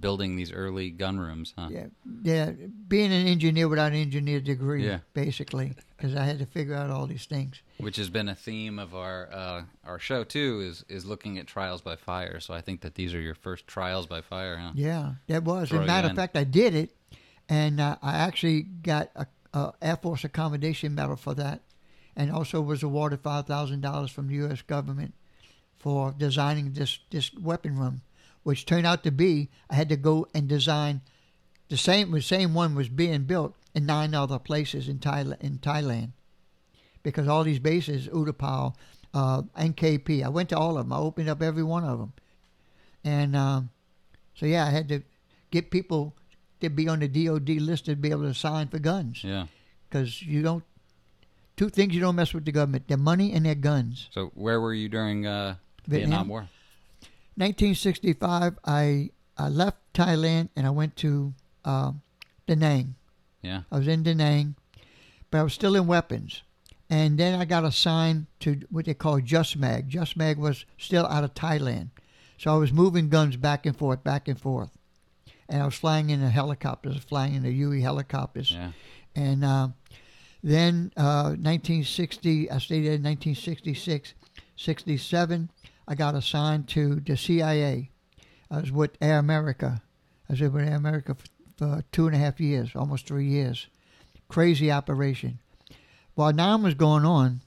building these early gun rooms, huh? Yeah, yeah, being an engineer without an engineer degree, Yeah. basically, because I had to figure out all these things. Which has been a theme of our uh, our show too. Is is looking at trials by fire. So I think that these are your first trials by fire, huh? Yeah, that was. Throw As a matter in. of fact, I did it, and uh, I actually got a, a Air Force Accommodation Medal for that, and also was awarded five thousand dollars from the U.S. government for designing this this weapon room, which turned out to be I had to go and design the same the same one was being built in nine other places in Thailand in Thailand, because all these bases, Utapao, uh, NKP, I went to all of them. I opened up every one of them, and. Um, so yeah, I had to get people to be on the DOD list to be able to sign for guns Yeah. because you don't. Two things you don't mess with the government: their money and their guns. So where were you during uh, Vietnam? Vietnam War? 1965, I I left Thailand and I went to uh, Da Nang. Yeah. I was in Da Nang, but I was still in weapons. And then I got assigned to what they call JUSMAG. Just Mag was still out of Thailand. So I was moving guns back and forth, back and forth. And I was flying in the helicopters, flying in the UE helicopters. Yeah. And uh, then uh, 1960, I stayed there in 1966. 67, I got assigned to the CIA. I was with Air America. I was with Air America for, for two and a half years, almost three years. Crazy operation. While Nam was going on,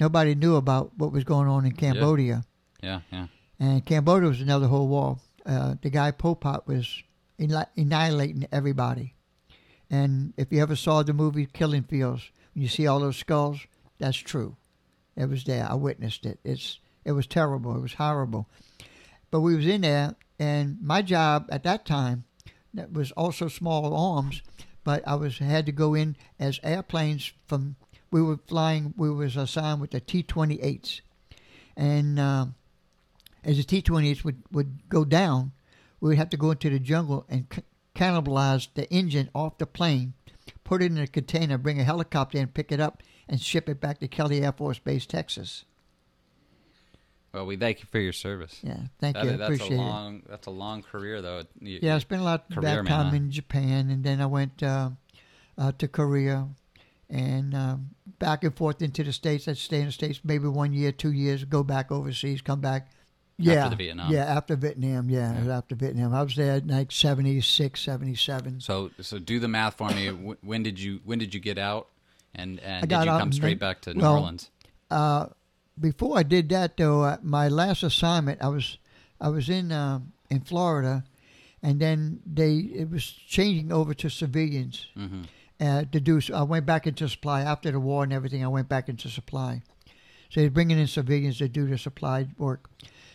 nobody knew about what was going on in Cambodia. Yeah. Yeah. And Cambodia was another whole war. Uh, the guy Pol Pot was annihilating everybody. And if you ever saw the movie Killing Fields, when you see all those skulls, that's true. It was there. I witnessed it. It's it was terrible. It was horrible. But we was in there, and my job at that time that was also small arms, but I was had to go in as airplanes from. We were flying. We was assigned with the T-28s, and. Uh, as the T-28s would, would go down, we would have to go into the jungle and c- cannibalize the engine off the plane, put it in a container, bring a helicopter in, pick it up, and ship it back to Kelly Air Force Base, Texas. Well, we thank you for your service. Yeah, thank That- you. I that's appreciate a it. long. That's a long career, though. You- Yeah, I spent a lot back man, time in Japan, and then I went uh, uh, to Korea, and um, back and forth into the states. I'd stay in the states maybe one year, two years, go back overseas, come back. Yeah, the Vietnam. Yeah, after Vietnam. Yeah, was after Vietnam. I was there in like 76, 77. So, so do the math for me. When did you When did you get out? And and did you come straight nin- back to New well, Orleans? Uh, before I did that, though, uh, my last assignment, I was I was in um in Florida, and then they it was changing over to civilians. hmm uh, to do. I went back into supply after the war and everything. I went back into supply. So they're bringing in civilians to do the supply work.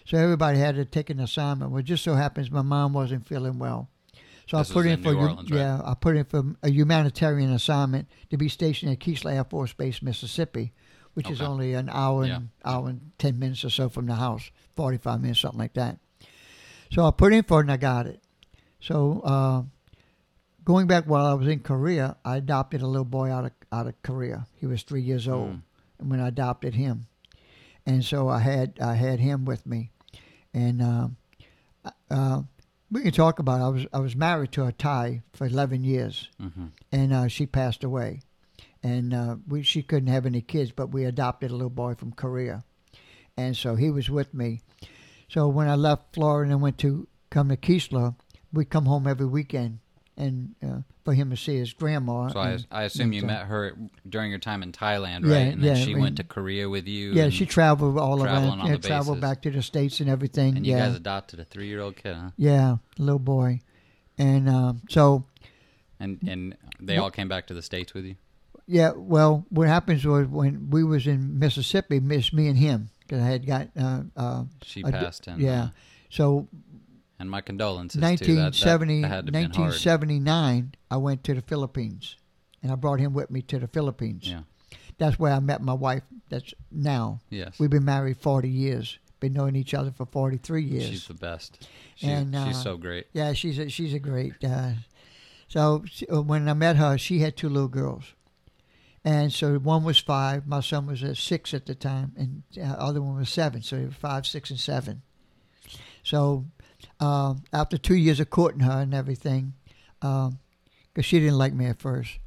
So everybody had to take an assignment. Well, it just so happens my mom wasn't feeling well, so This I put in in for Orleans, right? yeah, I put in for a humanitarian assignment to be stationed at Keesler Air Force Base, Mississippi, which is only an hour and Yeah. hour and ten minutes or so from the house, forty five minutes, something like that. So I put in for it and I got it. So uh, going back while I was in Korea, I adopted a little boy out of out of Korea. He was three years old Mm. When I adopted him, and so I had I had him with me, and um, uh, we can talk about. It. I was I was married to a Thai for eleven years, hmm and uh, she passed away, and uh, we she couldn't have any kids, but we adopted a little boy from Korea, and so he was with me. So when I left Florida and went to come to Keesler, we come home every weekend, and uh, for him to see his grandma. So I, and- I assume you and, uh, met her during your time in Thailand, right? Yeah, and then yeah, she we- went to Korea with you. Yeah, she traveled all around. Yeah, the traveled back to the states and everything. and you yeah, guys adopted a three-year-old kid, huh? yeah, little boy, and um, so And and they all came back to the states with you. yeah. Well, what happens was when we was in Mississippi, miss me and him because I had got uh, uh, She I passed, and yeah. uh, so and my condolences too. That, that, 1970, that had to have been hard. 1979, I went to the Philippines, and I brought him with me to the Philippines. Yeah. That's where I met my wife. That's now Yes, we've been married 40 years. Been knowing each other for 43 years. she's the best. She, And, she's uh, so great. Yeah, she's a, she's a great. Uh, so she- uh, when I met her, she had two little girls, and so one was five. My son was uh, six at the time, and the other one was seven. So they were five, six, and seven. So um, after two years of courting her and everything, because she didn't like me at first.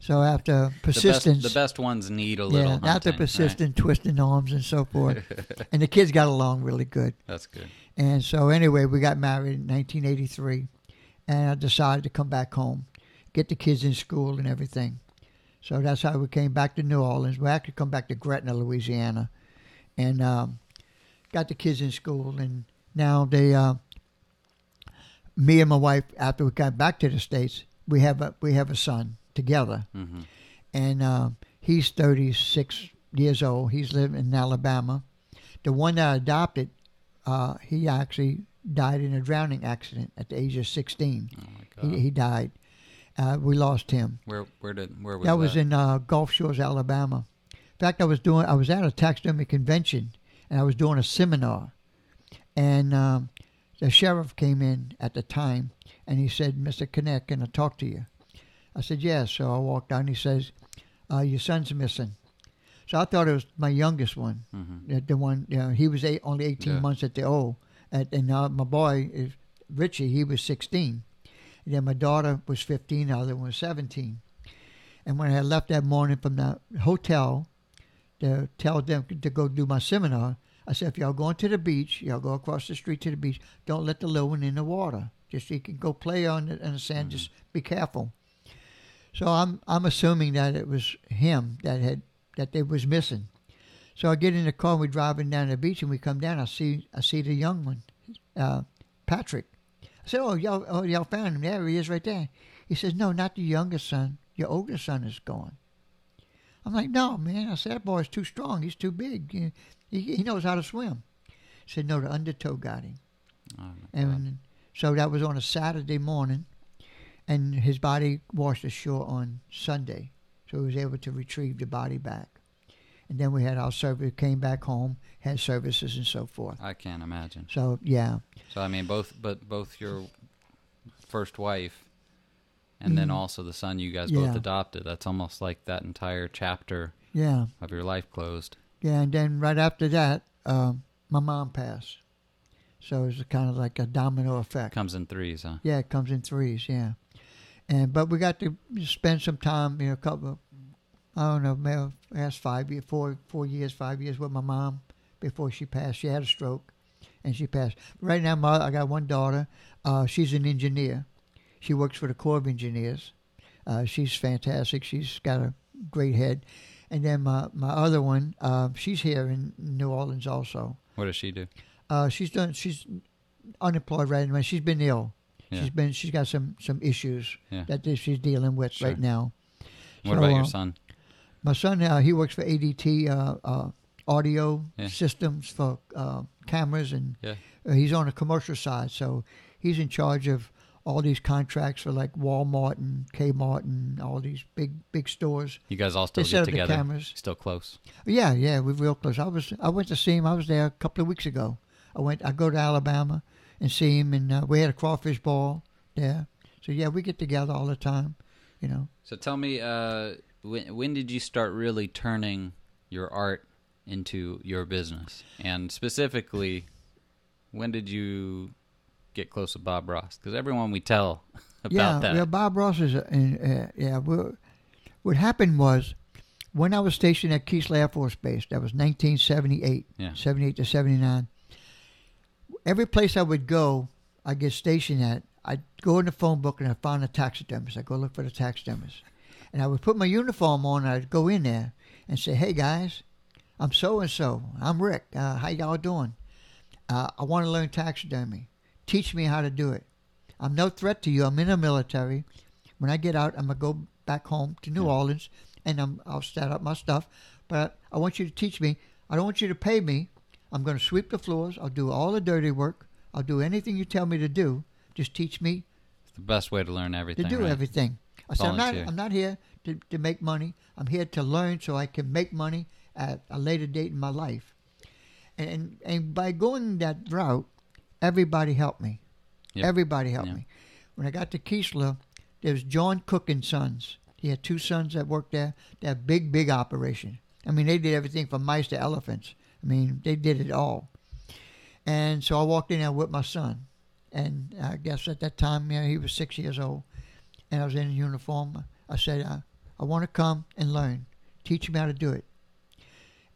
So after The persistence, best, the best ones need a little. yeah, after hunting, right? persistent twisting arms and so forth, and the kids got along really good. That's good. And so anyway, we got married in 1983, and I decided to come back home, get the kids in school and everything. So that's how we came back to New Orleans. We actually come back to Gretna, Louisiana, and um, got the kids in school. And now they, uh, me and my wife, after we got back to the states, we have a we have a son together, hmm and uh, he's 36 years old. He's living in Alabama. The one that I adopted, uh, he actually died in a drowning accident at the age of 16. Oh my god. He, he died. Uh, we lost him. where where did where was that was in uh, Gulf Shores, Alabama. In fact, I was doing. I was at a taxidermy convention, and I was doing a seminar, and um, the sheriff came in at the time, and he said, "Mr. Connect, can I talk to you?" I said, "Yes." So I walked down. He says, uh, "Your son's missing." So I thought it was my youngest one, hmm the, the one. You know, he was eight, only eighteen Yeah. months at the old, at, and uh, my boy is Richie. He was sixteen. And then my daughter was 15, the other one was 17. And when I had left that morning from the hotel to tell them to go do my seminar, I said, if y'all going to the beach, y'all go across the street to the beach, don't let the little one in the water. Just you can go play on the, on the sand, just be careful. So I'm I'm assuming that it was him that had that they was missing. So I get in the car and we're driving down the beach and we come down. I see I see the young one, uh, Patrick. I said, "Oh, y'all, oh, y'all found him. There he is, right there." He says, "No, not the youngest son. Your oldest son is gone." I'm like, "No, man." I said, "That boy's too strong. He's too big. He, he, knows how to swim." Said, "No, the undertow got him." Oh my God. And so that was on a Saturday morning, and his body washed ashore on Sunday. So he was able to retrieve the body back. And then we had our service, came back home, had services and so forth. I can't imagine. So yeah, So I mean, both but both your first wife and then Mhm. also the son you guys both adopted. That's almost like that entire chapter yeah, of your life closed. Yeah. And then right after that, um, my mom passed. So it's kind of like a domino effect. Comes in threes, huh? Yeah, it comes in threes. Yeah, and but we got to spend some time, you know, a couple. I don't know, maybe last five years, four four years, five years with my mom before she passed. She had a stroke, and she passed. Right now, my, I got one daughter. Uh, she's an engineer. She works for the Corps of Engineers. Uh, she's fantastic. She's got a great head. And then my, my other one, uh, she's here in New Orleans also. What does she do? Uh, she's done. She's unemployed right now. She's been ill. Yeah. She's been. She's got some some issues Yeah. that she's dealing with Sure. right now. What So, about your uh, son? My son, uh, he works for ADT uh, uh, audio Yeah. systems for uh, cameras, and Yeah. he's on the commercial side. So he's in charge of all these contracts for like Walmart and Kmart and all these big big stores. You guys all still They get up the together? cameras. Still close? Yeah, yeah, we're real close. I was I went to see him. I was there a couple of weeks ago. I went. I go to Alabama and see him, and uh, we had a crawfish ball there. So yeah, we get together all the time. You know. So tell me, uh, when when did you start really turning your art into your business, and specifically, when did you get close to Bob Ross? Because everyone we tell about yeah, that, yeah. Bob Ross is. A, uh, yeah, we what happened was when I was stationed at Keesler Air Force Base. That was 1978, Yeah. 78 to 79. Every place I would go, I get stationed at. I'd go in the phone book and I'd find a taxidermist. I'd go look for the taxidermist. And I would put my uniform on and I'd go in there and say, hey guys, I'm so and so. I'm Rick. Uh, how y'all doing? Uh, I want to learn taxidermy. Teach me how to do it. I'm no threat to you. I'm in the military. When I get out, I'm gonna go back home to New Yeah. Orleans, and I'm, I'll set up my stuff. But I want you to teach me. I don't want you to pay me. I'm gonna sweep the floors. I'll do all the dirty work. I'll do anything you tell me to do. Just teach me it's the best way to learn everything. to do right? everything. I said, I'm not, I'm not here to, to make money. I'm here to learn so I can make money at a later date in my life. And, and by going that route, everybody helped me. Yeah. Everybody helped Yeah. me. When I got to Keesler, there was John Cook and Sons. He had two sons that worked there. They had big, big operation. I mean, they did everything from mice to elephants. I mean, they did it all. And so I walked in there with my son. And I guess at that time, you know, he was six years old. And I was in uniform. I said, I, I want to come and learn. Teach me how to do it.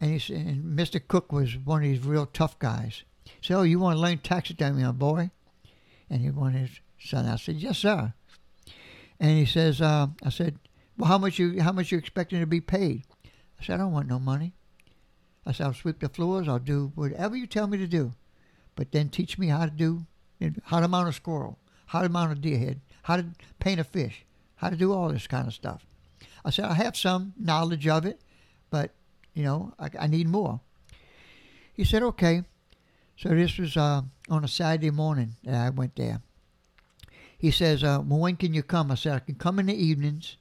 And, he said, and Mr. Cook was one of these real tough guys. Oh, you want to learn taxidermy, my boy? And he wanted his son. I said, Yes, sir. And he says, uh, I said, Well, how much you how much you expecting to be paid? I said, I don't want no money. I said, I'll sweep the floors, I'll do whatever you tell me to do. But then teach me how to do how to mount a squirrel, how to mount a deer head, how to paint a fish, how to do all this kind of stuff. I said, I have some knowledge of it, but you know, I, I need more. He said, okay. So this was uh, on a Saturday morning that I went there. He says, uh, well, when can you come? I said, I can come in the evenings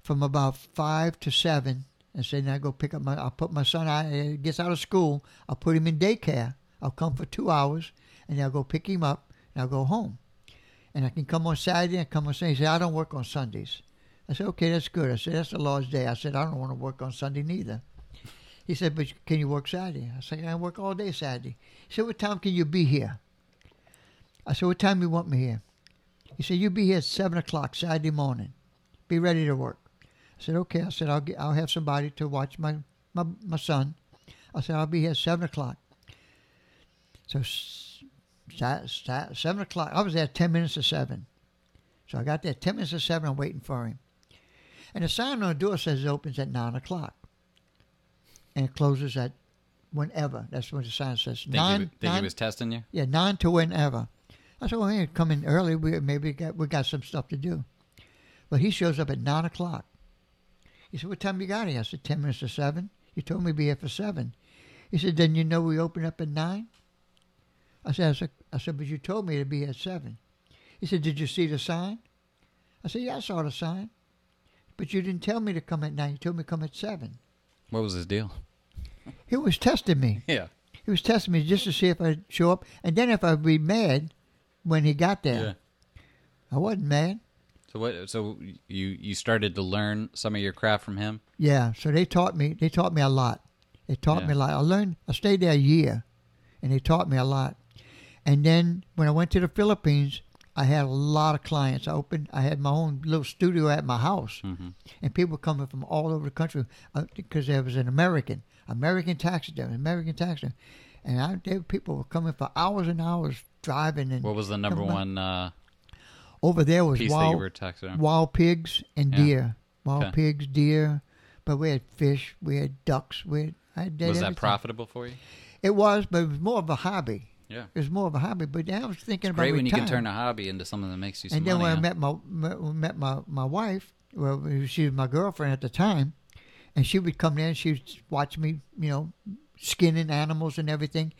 from about 5 to 7. I said, then I go pick up my, I'll put my son out, he gets out of school, I'll put him in daycare. I'll come for two hours, and I'll go pick him up, and I'll go home. And I can come on Saturday and come on Sunday. He said, I don't work on Sundays. I said, okay, that's good. I said, that's the Lord's day. I said, I don't want to work on Sunday neither. He said, but can you work Saturday? I said, I work all day Saturday. He said, what time can you be here? I said, what time do you want me here? He said, you be here at 7 o'clock Saturday morning. Be ready to work. I said, okay. I said, I'll, get, I'll have somebody to watch my, my, my son. I said, I'll be here at 7 o'clock. So s- sa- sa- 7 o'clock, I was there 10 minutes to 7. So I got there 10 minutes to 7, I'm waiting for him. And the sign on the door says it opens at 9 o'clock. And it closes at whenever. That's what the sign says. Think, nine, he, think nine, he was testing you? yeah, nine to whenever. I said, well, hey, come in early. We maybe got, we got some stuff to do. But he shows up at nine o'clock. He said, what time you got here? I said, ten minutes to seven. You told me to be here for seven. He said, then you know we open up at nine? I said, I said, I said, but you told me to be at seven. He said, did you see the sign? I said, yeah, I saw the sign. But you didn't tell me to come at nine. You told me to come at seven. What was his deal? He was testing me. Yeah. He was testing me just to see if I'd show up, and then if I'd be mad when he got there. Yeah. I wasn't mad. So what? So you you started to learn some of your craft from him? Yeah, so they taught me. They taught me a lot. They taught Yeah. me a lot. I learned. I stayed there a year, and they taught me a lot. And then when I went to the Philippines, I had a lot of clients. I opened, I had my own little studio at my house, hmm and people coming from all over the country uh, because there was an American, American taxidermist, American taxidermist, and I, there, people were coming for hours and hours driving. And What was the number one uh, over there was wild, wild pigs and Yeah. deer, wild Okay. pigs, deer, but we had fish, we had ducks, we had. I did Was that profitable for you? It was, but it was more of a hobby. Yeah. It was more of a hobby. But then I was thinking It's about great when you can turn a hobby into something that makes you some And then when I met my met, met my my wife, well, she was my girlfriend at the time, and she would come in. And She would watch me, you know, skinning animals and everything.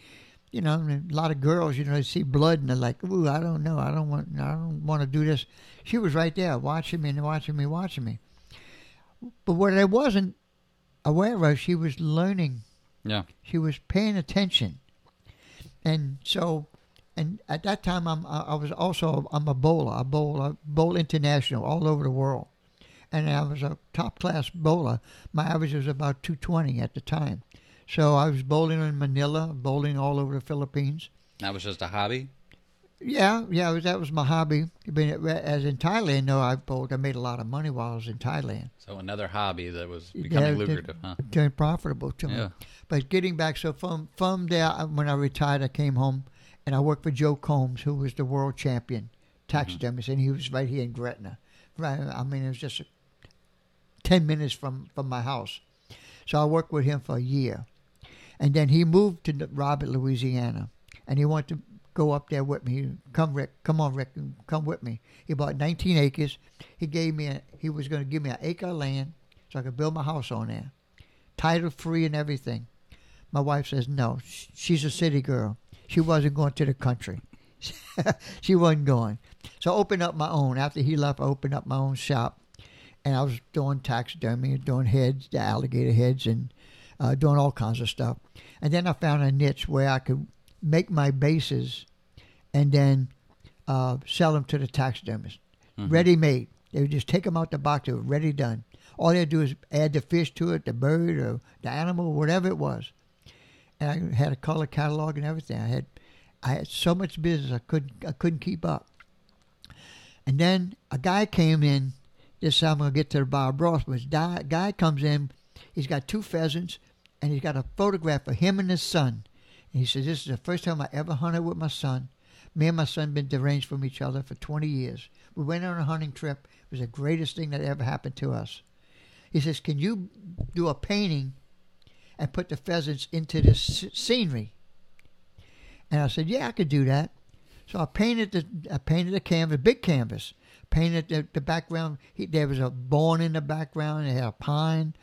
You know, and a lot of girls, you know, they see blood and they're like, "Ooh, I don't know, I don't want, I don't want to do this." She was right there, watching me and watching me, watching me. But what I wasn't aware of, she was learning yeah. she was paying attention, and so, and at that time, I'm I was also I'm a bowler. I bowl I bowl international all over the world, and I was a top class bowler. My average was about 220 at the time, so I was bowling in Manila, bowling all over the Philippines. That was just a hobby. Yeah, yeah, that was my hobby. But as in Thailand, though, I bowled. I made a lot of money while I was in Thailand. So another hobby that was becoming it- lucrative, huh? Turned profitable to me. Yeah. But getting back, so from from there, when I retired, I came home and I worked for Joe Combs, who was the world champion taxidermist, mm-hmm. and he was right here in Gretna. Right, I mean, it was just ten minutes from from my house. So I worked with him for a year, and then he moved to Robert, Louisiana, and he wanted to go up there with me. Come, Rick, come on, Rick, come with me. He bought 19 acres. He gave me a, he was going to give me an acre of land so I could build my house on there, title free and everything. My wife says no. She's a city girl. She wasn't going to the country. she wasn't going. So I opened up my own. After he left, I opened up my own shop, and I was doing taxidermy, and doing heads, the alligator heads, and uh, doing all kinds of stuff. And then I found a niche where I could make my bases, and then uh, sell them to the taxidermist, Mhm. ready made. They would just take them out the box. They were ready done. All they had to do is add the fish to it, the bird or the animal, whatever it was. And I had a color catalog and everything. I had I had so much business I couldn't I couldn't keep up. And then a guy came in. This time I'm gonna get to the Bob Ross. But guy comes in. He's got two pheasants, and he's got a photograph of him and his son. And he says, "This is the first time I ever hunted with my son. Me and my son been deranged from each other for 20 years. We went on a hunting trip. It was the greatest thing that ever happened to us." He says, "Can you do a painting and put the pheasants into this scenery?" And I said, "Yeah, I could do that." So I painted the I painted the canvas, big canvas. Painted the, the background. He, there was a barn in the background. It had a pine,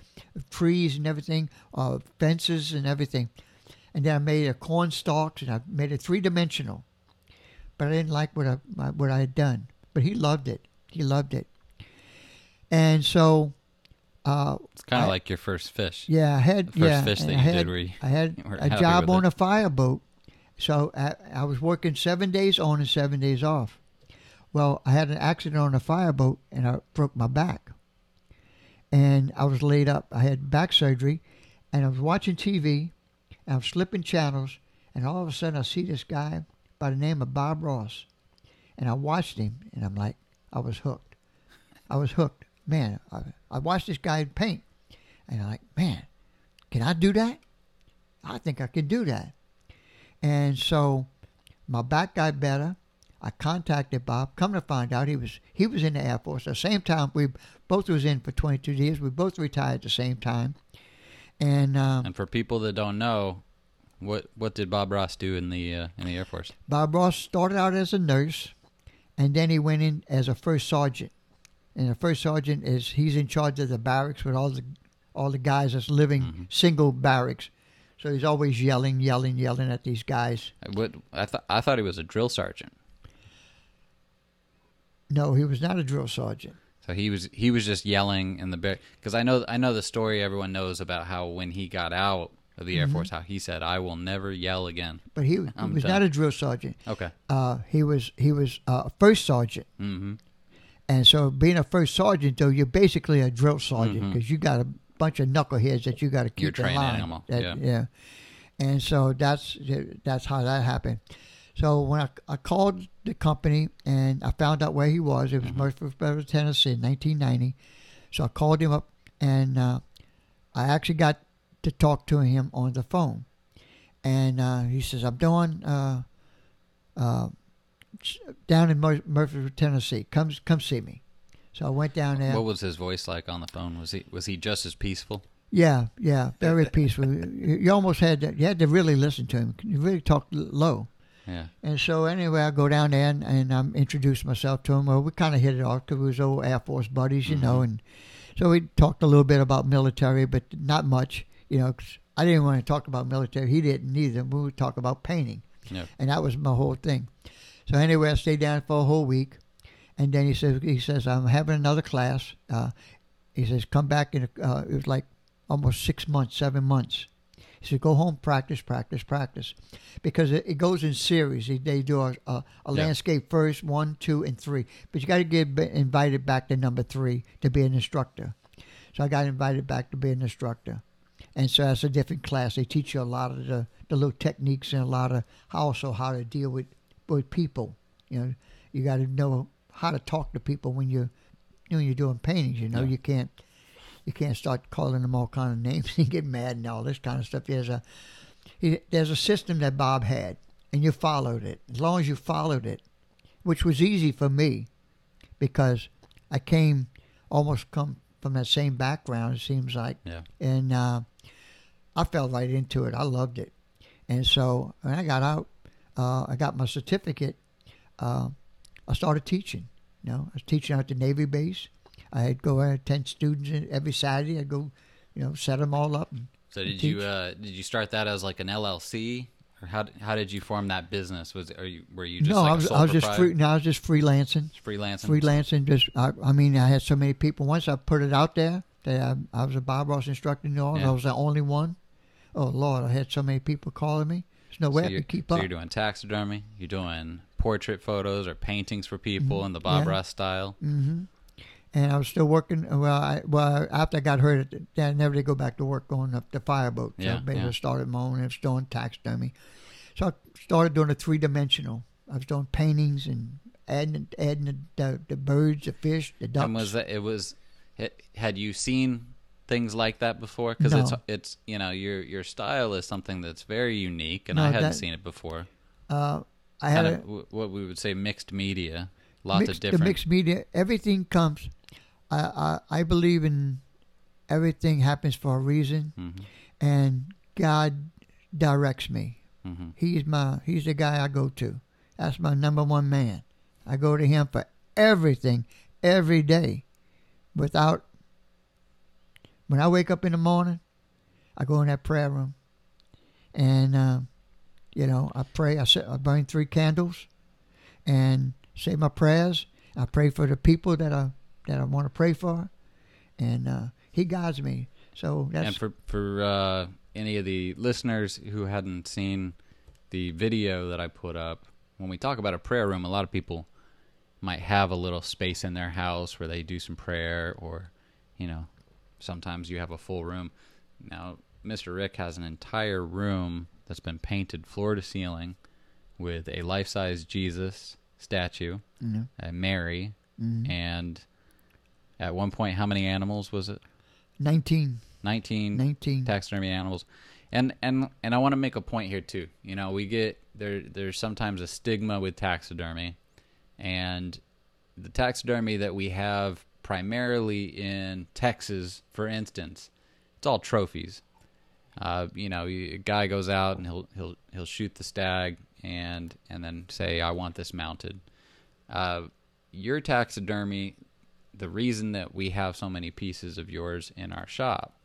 trees and everything, uh, fences and everything. And then I made a corn stalks and I made it three dimensional. But I didn't like what I my- what I had done. But he loved it. He loved it. And so, uh, It's kind of like your first fish. yeah, I had The first yeah, fish that I you had, did where you I had a job on it. a fireboat, so I, I was working seven days on and seven days off. Well, I had an accident on a fireboat and I broke my back, and I was laid up. I had back surgery, and I was watching TV, and I was slipping channels, and all of a sudden I see this guy by the name of Bob Ross, and I watched him, and I'm like, I was hooked. I was hooked. Man, I, I watched this guy paint, and I'm like, man, can I do that? I think I can do that. And so my back got better. I contacted Bob. Come to find out, he was he was in the Air Force. At the same time, we both was in for 22 years. We both retired at the same time. And um, And for people that don't know, what what did Bob Ross do in the uh, in the Air Force? Bob Ross started out as a nurse, and then he went in as a first sergeant. And the first sergeant is he's in charge of the barracks with all the all the guys that's living Mhm. single barracks. So he's always yelling, yelling, yelling at these guys. What I thought I thought he was a drill sergeant. No, he was not a drill sergeant. So he was he was just yelling in the bear because I know I know the story everyone knows about how when he got out of the Air Mm-hmm. Force how he said I will never yell again. But he, he was done. not a drill sergeant. Okay. Uh, he was he was uh, a first sergeant, Mm-hmm. and so being a first sergeant, though, you're basically a drill sergeant because you got a bunch of knuckleheads that you got to keep You're in line. all, That- yeah. yeah. and so that's that's how that happened. So when I, I called the company and I found out where he was, it was Mhm. Murfreesboro, Tennessee, in 1990. So I called him up and uh, I actually got to talk to him on the phone. And uh, he says, I'm doing uh, uh, down in Mur- Murfreesboro, Tennessee. Come, come see me. So I went down there. What was his voice like on the phone? Was he was he just as peaceful? Yeah, yeah, very peaceful. You you almost had to, you had to really listen to him. You really talked low. Yeah. And so anyway, I go down there and, and I'm introduced myself to him. Well, we kind of hit it off because we was old Air Force buddies, you know. Mhm. And so we talked a little bit about military, but not much, you know. 'cause I didn't want to talk about military. He didn't either. We would talk about painting, Yeah. and that was my whole thing. So anyway, I stayed down for a whole week, and then he says he says I'm having another class. Uh, he says come back in. A, uh, it was like almost six months, seven months. He said go home, practice, practice, practice, because it, it goes in series. They, do a, a, a Yeah. landscape first, one, two, and three. But you got to get invited back to number three to be an instructor. So I got invited back to be an instructor. And so that's a different class. They teach you a lot of the, the little techniques and a lot of how also how to deal with with people. You know, you got to know how to talk to people when you're when you're doing paintings. You know, Yeah. you can't you can't start calling them all kind of names and get mad and all this kind of stuff. There's a he- there's a system that Bob had, and you followed it. As long as you followed it, which was easy for me, because I came almost come from that same background. It seems like Yeah. and uh, I fell right into it. I loved it, and so when I got out, uh, I got my certificate. Uh, I started teaching. You know, I was teaching out at the Navy base. I'd go and attend students every Saturday. I'd go, you know, set them all up. And, So did you uh, did you start that as like an LLC or how how did you form that business? Was are you were you just no, like I a was, I was just free. No, I was just freelancing. freelancing? Freelancing. Just, I, I mean, I had so many people. Once I put it out there that I, I was a Bob Ross instructor in New Orleans, Yeah. I was the only one. Oh Lord, I had so many people calling me. There's no way so I could keep so up. you're doing taxidermy. You're doing portrait photos or paintings for people in the Bob Yeah. Ross style. hmm And I was still working. Well, I, well, after I got hurt, I never did go back to work going up the fireboat. So Yeah, I yeah. started my own. I was doing taxidermy. So I started doing a three dimensional. I was doing paintings and adding adding the, the, the birds, the fish, the ducks. And was that it was had you seen things like that before? Because it's No. it's you know your your style is something that's very unique, and No, I hadn't that- seen it before. uh, I had a, what we would say mixed media, lots mixed, of different. the mixed media. Everything comes. I, I I believe in everything happens for a reason, Mhm, and God directs me. mhm. He's my he's the guy I go to. That's my number one man. I go to him for everything every day. Without when I wake up in the morning, I go in that prayer room, and uh, you know I pray. I sit, I burn three candles, and say my prayers. I pray for the people that I that I want to pray for, and uh, He guides me. So that's and for for uh, any of the listeners who hadn't seen the video that I put up, when we talk about a prayer room, a lot of people might have a little space in their house where they do some prayer, or you know, sometimes you have a full room. Now, Mr. Rick has an entire room that's been painted floor to ceiling with a life-size Jesus statue, know, a Mary, mhm. and at one point, how many animals was it? 19, 19 19. taxidermy animals and and and i want to make a point here too you know we get there there's sometimes a stigma with taxidermy and the taxidermy that we have primarily in texas for instance it's all trophies uh, you know a guy goes out and he'll he'll he'll shoot the stag and and then say i want this mounted uh, your taxidermy the reason that we have so many pieces of yours in our shop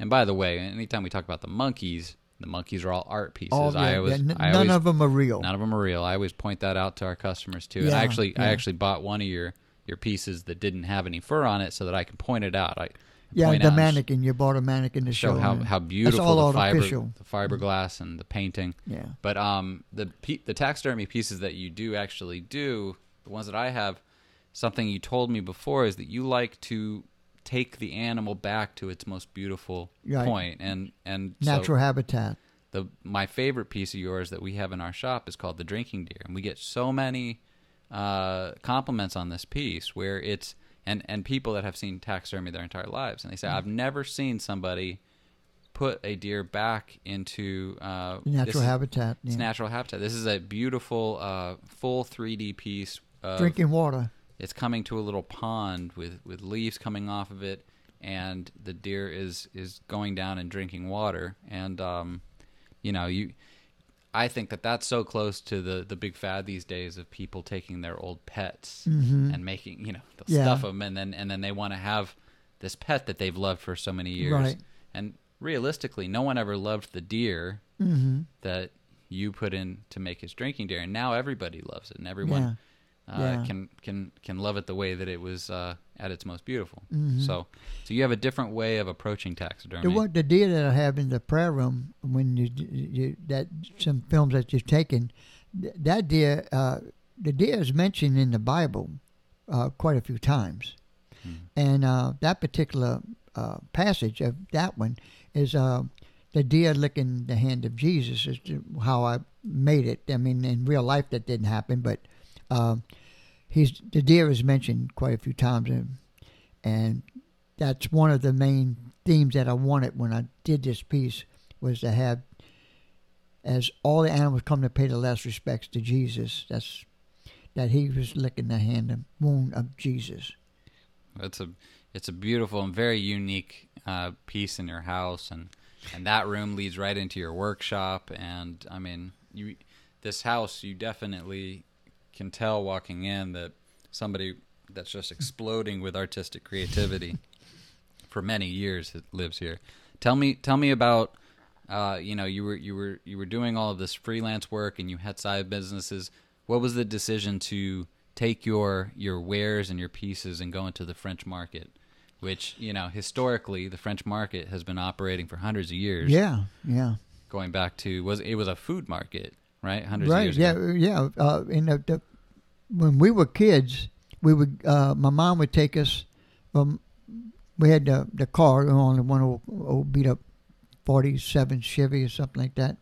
and by the way, anytime we talk about the monkeys, the monkeys are all art pieces. All, I yeah, always, yeah, n- I none always, of them are real. none of them are real. I always point that out to our customers too. and Yeah, I actually, I actually bought one of your your pieces that didn't have any fur on it, so that I can point it out. I yeah, the mannequin. You bought a mannequin to show show. how how beautiful all the fiber the fiberglass and the painting. Yeah. But um, the the taxidermy pieces that you do actually do, the ones that I have, something you told me before is that you like to take the animal back to its most beautiful Right. point, and and so- Natural habitat. the my favorite piece of yours that we have in our shop is called the drinking deer, and we get so many uh, compliments on this piece where it's and and people that have seen taxidermy their entire lives, and they say Mm. I've never seen somebody put a deer back into uh, Natural is- habitat. It's yeah. natural habitat. This is a beautiful uh, full 3D piece. Of, Drinking water. it's coming to a little pond with, with leaves coming off of it, and the deer is is going down and drinking water. And um, you know, you, I think that that's so close to the the big fad these days of people taking their old pets and making you know they'll Mm-hmm. Yeah. stuff them, and then and then they want to have this pet that they've loved for so many years. Right. And realistically, no one ever loved the deer Mm-hmm. that you put in to make his drinking deer, and now everybody loves it, and everyone Yeah. Uh, Yeah. can can can love it the way that it was uh, at its most beautiful. Mhm. So, so you have a different way of approaching taxidermy. The one, the deer that I have in the prayer room when you, you that some films that you've taken, that deer, uh, the deer is mentioned in the Bible uh, quite a few times, and uh, that particular uh, passage of that one is uh, the deer licking the hand of Jesus. Is how I made it. I mean, in real life that didn't happen, but he's the deer is mentioned quite a few times, and, and that's one of the main themes that I wanted when I did this piece was to have as all the animals come to pay the last respects to Jesus. That's that he was licking the hand and wound of Jesus. It's a it's a beautiful and very unique uh, piece in your house, and and that room leads right into your workshop. And I mean, you this house you definitely can tell walking in that somebody that's just exploding with artistic creativity for many years lives here. Tell me tell me about uh, you know you were you were you were doing all of this freelance work and you had side businesses. What was the decision to take your your wares and your pieces and go into the French market, which you know historically the French market has been operating for hundreds of years. Yeah, yeah, Going back to was it was a food market, right? Hundreds of right. years Yeah, ago. yeah. Uh, the when we were kids, we would uh, my mom would take us. Um, we had the the car on the one old, old beat up forty seven Chevy or something like that,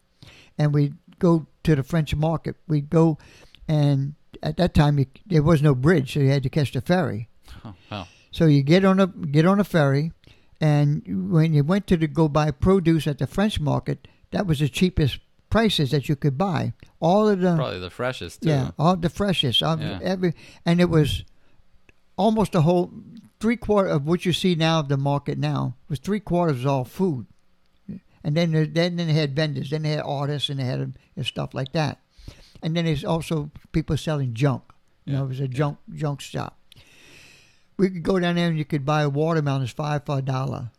and we'd go to the French market. We'd go, and at that time you, there was no bridge, so you had to catch the ferry. Oh, wow. So you get on a get on a ferry, and when you went to the, go buy produce at the French market, that was the cheapest prices that you could buy. All of the Probably the freshest too. yeah, all the freshest, all Yeah. every, and it was almost a whole three quarter of what you see now of the market now was three quarters all food, and then there- then they had vendors, then they had artists, and they had uh, stuff like that, and then there's also people selling junk. You know, it was a yeah. junk junk shop. We could go down there and you could buy watermelons five for a dollar.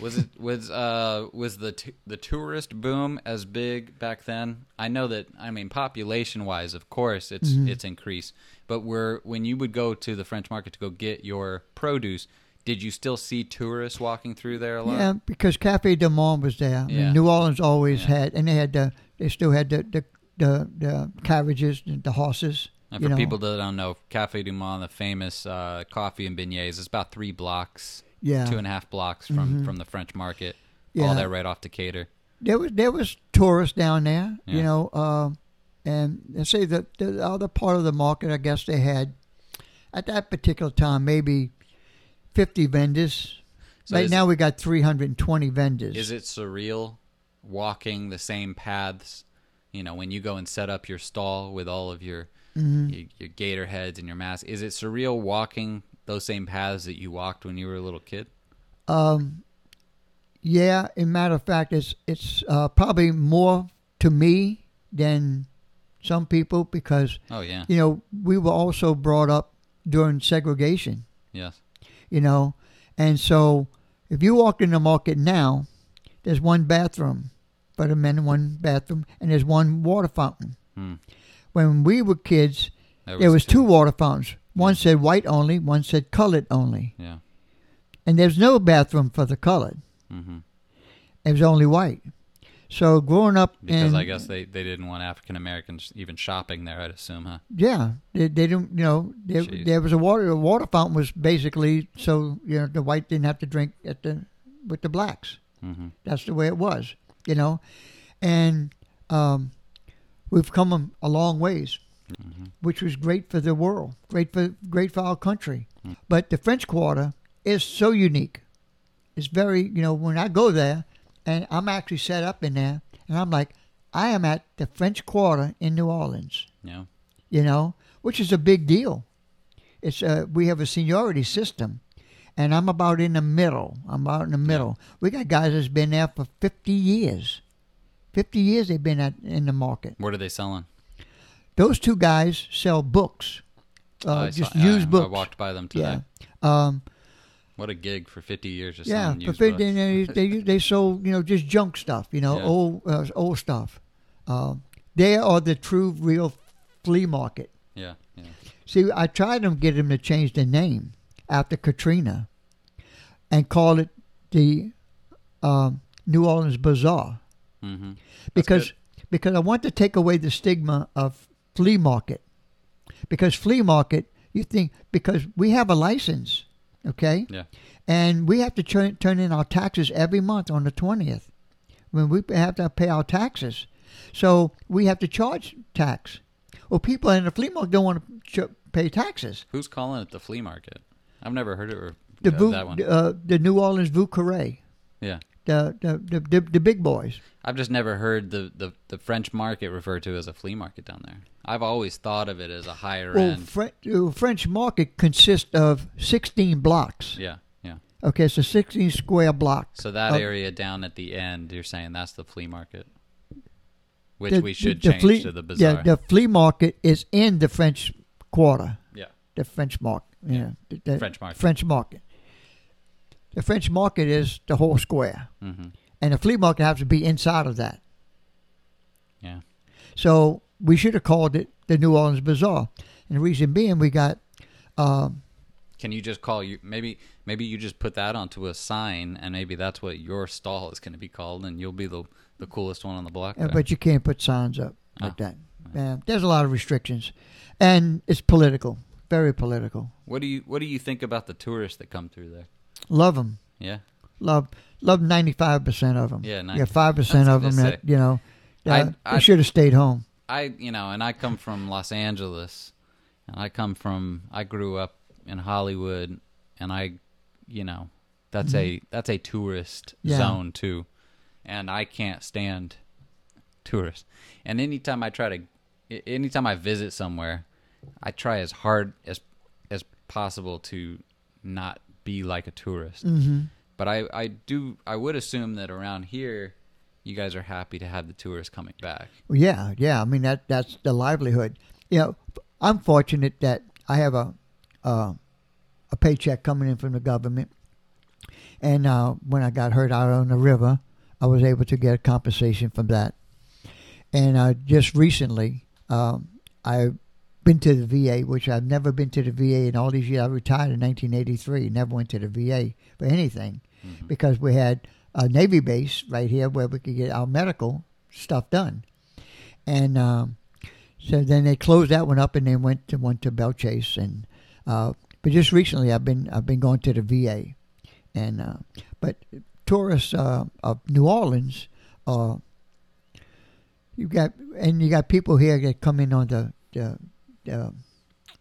Was it was uh was the t- the tourist boom as big back then? I know that I mean population wise, of course, it's Mm-hmm. it's increased. But were when you would go to the French market to go get your produce, did you still see tourists walking through there a lot? Yeah, because Cafe Du Monde was there. I mean, New Orleans always Yeah. had, and they had the, they still had the the the, the carriages, the, the horses. And you for know. people that don't know, Cafe Du Monde, the famous uh, coffee and beignets, is about three blocks, yeah, two and a half blocks from Mhm. from the French market. Yeah. All that right off Decatur. there was there was tourists down there, Yeah. you know, uh, and they say that the other part of the market, I guess they had at that particular time maybe fifty vendors. So right now we got three hundred and twenty vendors. Is it surreal walking the same paths? You know, when you go and set up your stall with all of your Mhm. your, your gator heads and your mask, is it surreal walking those same paths that you walked when you were a little kid? Um, yeah, in matter of fact, it's it's uh, probably more to me than some people because Oh yeah, you know we were also brought up during segregation. yes, you know. And so if you walk in the market now, there's one bathroom for the men, one bathroom, and there's one water fountain. Hmm. When we were kids, there was two water fountains. One said white only, one said colored only. Yeah. And there's no bathroom for the colored. hmm It was only white. So growing up Because in, I guess they, they didn't want African Americans even shopping there. I'd assume, huh? yeah, they, they didn't, you know, there, there was a water, a water fountain was basically so, you know, the white didn't have to drink at the, with the blacks. hmm That's the way it was, you know. and um, we've come a long ways, Mhm. which was great for the world, great for great for our country. Mm. But the French Quarter is so unique. It's very, you know, when I go there, and I'm actually set up in there, and I'm like, I am at the French Quarter in New Orleans. Yeah. you know, which is a big deal. It's uh, we have a seniority system, and I'm about in the middle. I'm about in the middle. We got guys that's been there for 50 years. 50 years they've been at, in the market. What are they selling? Those two guys sell books, uh, I just saw- used I, books. I walked by them today. yeah. Um, What a gig for 50 years just yeah, for 50 books. they, they they sold you know just junk stuff, you know, Yeah. old uh, old stuff. Um, they are the true real flea market. Yeah, yeah. See, I tried to get them to change the name after Katrina and call it the um, New Orleans Bazaar Mm-hmm. because because I want to take away the stigma of flea market. Because flea market, you think because we have a license, okay, Yeah. and we have to turn turn in our taxes every month on the twentieth when we have to pay our taxes. So we have to charge tax. Well, people in the flea market don't want to ch- pay taxes. Who's calling it the flea market? I've never heard it. Or, The uh, that one. uh, the New Orleans Vou Yeah. the the, the the the big boys. I've just never heard the, the, the French market referred to as a flea market down there. I've always thought of it as a higher Well, end. Uh, French market consists of sixteen blocks. Yeah, yeah. Okay, so sixteen square blocks. So that Uh, area down at the end, you're saying that's the flea market, which The- we should the change flea- to the bazaar. Yeah, the flea market is in the French Quarter. Yeah. The French market. Yeah. the- the French market. French market. The French market is the whole square, hmm and the flea market has to be inside of that. Yeah. So we should have called it the New Orleans Bazaar, and the reason being we got. Um, Can you just call you maybe maybe you just put that onto a sign and maybe that's what your stall is going to be called and you'll be the the coolest one on the block. There. but you can't put signs up like Oh. that. Yeah, there's a lot of restrictions, and it's political, very political. what do you what do you think about the tourists that come through there? Love them, Yeah. love love ninety five percent of them. Yeah, yeah, five percent of them that you know I- I- should have stayed home. I you know, and I come from Los Angeles, and I come from I grew up in Hollywood, and I, you know, that's a that's a tourist Mm-hmm. Yeah. zone too, and I can't stand tourists. And anytime I try to, anytime I visit somewhere, I try as hard as as possible to not be like a tourist. hmm But I I do I would assume that around here. You guys are happy to have the tourists coming back. Yeah, yeah. I mean that that's the livelihood. You know, I'm fortunate that I have a uh, a paycheck coming in from the government, and uh, when I got hurt out on the river, I was able to get compensation from that. And uh, just recently, um, I've been to the VA, which I've never been to the VA in all these years. I retired in 1983, never went to the VA for anything Mhm. because we had a Navy base right here where we could get our medical stuff done. And um, so then they closed that one up and then went to one to Belle Chasse. And uh, but just recently, I've been I've been going to the VA, and uh, but tourists uh, of New Orleans, uh, you got and you got people here that come in on the the the,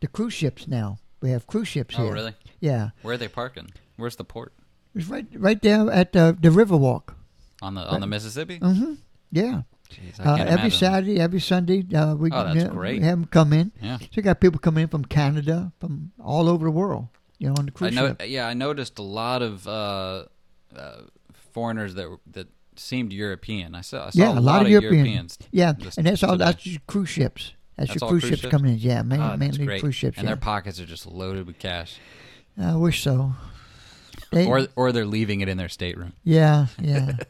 the cruise ships now. We have cruise ships Oh, here. really? Yeah, Where are they parking? Where's the port? It's right right there at the the Riverwalk. On the on the Mississippi? hmm Yeah. Jeez, I Uh, every imagine. Saturday, every Sunday, uh, we, Oh, that's you know, great. we have them come in. Yeah, So you got people coming in from Canada, from all over the world, you know, on the I cruise know. ship. Yeah, I noticed a lot of uh, uh, foreigners that that seemed European. I saw. I saw Yeah, a, lot, of European. Europeans. Yeah, and that's all. today. That's your cruise ships. That's, That's your cruise, cruise ships, ships? coming in. Yeah, main, Oh, mainly cruise ships. and yeah. their pockets are just loaded with cash, I wish so. Or or they're leaving it in their stateroom. yeah, yeah.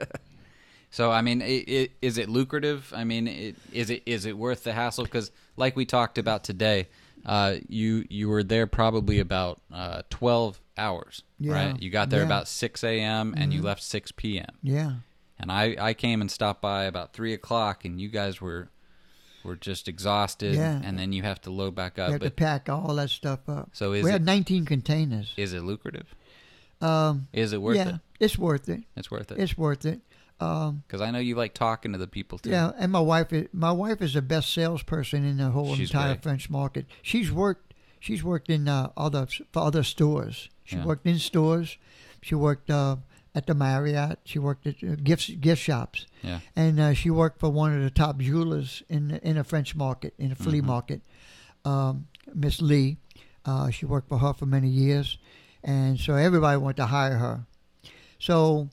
So I mean, i i is it lucrative? I mean, it, is it is it worth the hassle? Because like we talked about today, uh, you you were there probably about uh, twelve hours, Yeah, right? You got there yeah. about six a.m. and you Mhm. left six p.m. yeah. And I I came and stopped by about three o'clock, and you guys were were just exhausted, Yeah. and then you have to load back You up. have to pack all that stuff up. so is we it had 19 containers. is it lucrative? Um, Is it worth yeah, it? it's worth it. It's worth it. It's worth it. Um, Because I know you like talking to the people too. yeah, and my wife is my wife is the best salesperson in the whole She's entire great. French market. She's worked she's worked in uh, other for other stores. She Yeah. worked in stores. She worked uh, at the Marriott. She worked at uh, gift gift shops, Yeah. and uh, she worked for one of the top jewelers in the, in the French market in the flea Mhm. market. Um, Miss Lee, uh, she worked for her for many years, and so everybody wanted to hire her. So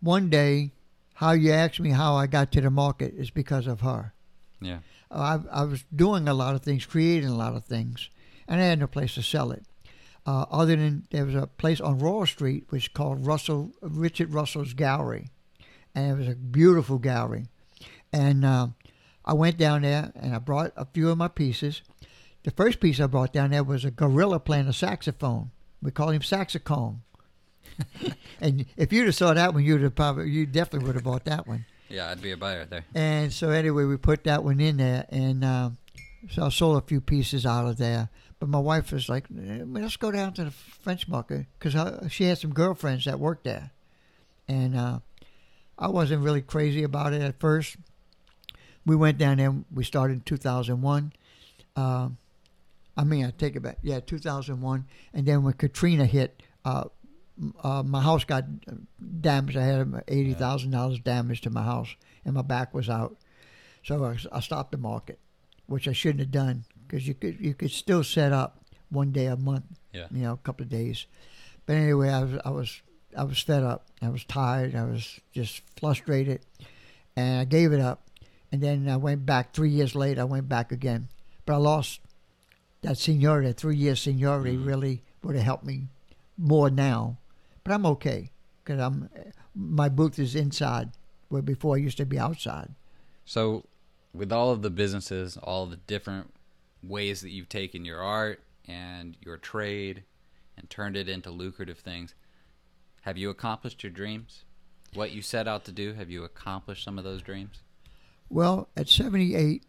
one day, how you asked me how I got to the market is because of her. Yeah. I, I was doing a lot of things, creating a lot of things, and I had no place to sell it. Uh, other than there was a place on Royal Street which is called Russell Richard Russell's Gallery, and it was a beautiful gallery. And uh, I went down there and I brought a few of my pieces. The first piece I brought down there was a gorilla playing a saxophone. We call him saxophone. and if you'd have saw that one, you'd have probably you definitely would have bought that one. Yeah, I'd be a buyer there. And so anyway, we put that one in there, and um, so I sold a few pieces out of there. But my wife was like, "Eh, "Let's go down to the French market," because she had some girlfriends that worked there, and uh, I wasn't really crazy about it at first. We went down there. We started in 2001. Uh, I mean, I take it back. Yeah, 2001. And then when Katrina hit, uh, uh, my house got damaged. I had eighty thousand dollars damage to my house, and my back was out. So I, I stopped the market, which I shouldn't have done because you could you could still set up one day a month, Yeah. you know, a couple of days. But anyway, I was I was I was fed up. I was tired. I was just frustrated, and I gave it up. And then I went back three years later. I went back again, but I lost that seniority. That three year seniority Mhm. really would have helped me more now. But I'm okay because I'm my booth is inside where before I used to be outside. So, with all of the businesses, all the different ways that you've taken your art and your trade and turned it into lucrative things, have you accomplished your dreams? What you set out to do, have you accomplished some of those dreams? Well, at 78,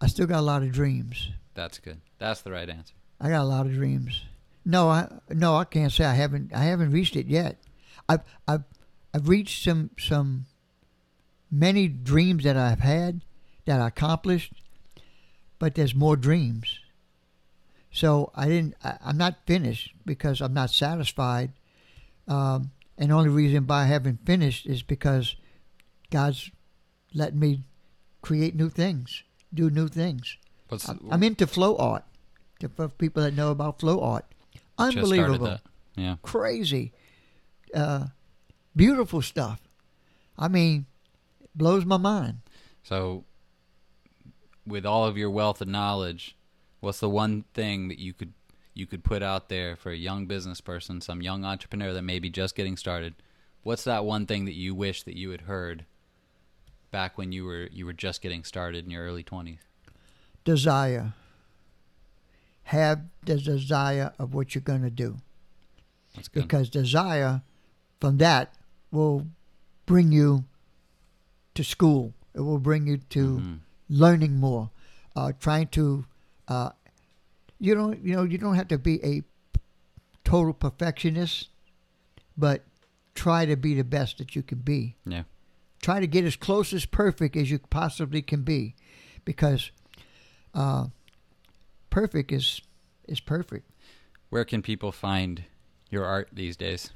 I still got a lot of dreams. That's good. That's the right answer. I got a lot of dreams. No, I no, I can't say I haven't. I haven't reached it yet. I've I've I've reached some some many dreams that I've had that I accomplished, but there's more dreams. So I didn't. I, I'm not finished because I'm not satisfied. Um, and the only reason why I haven't finished is because God's letting me create new things, do new things. What's I'm, I'm into flow art. For people that know about flow art, unbelievable, that. Yeah. crazy, uh, beautiful stuff. I mean, blows my mind. So, with all of your wealth of knowledge, what's the one thing that you could you could put out there for a young business person, some young entrepreneur that may be just getting started? What's that one thing that you wish that you had heard back when you were you were just getting started in your early twenties? Desire. Have the desire of what you're going to do, That's good. because desire, from that, will bring you to school. It will bring you to Mhm. learning more, uh, trying to. Uh, you don't, you know, you don't have to be a total perfectionist, but try to be the best that you can be. Yeah. Try to get as close as perfect as you possibly can be, because uh, perfect is is perfect. Where can people find your art these days?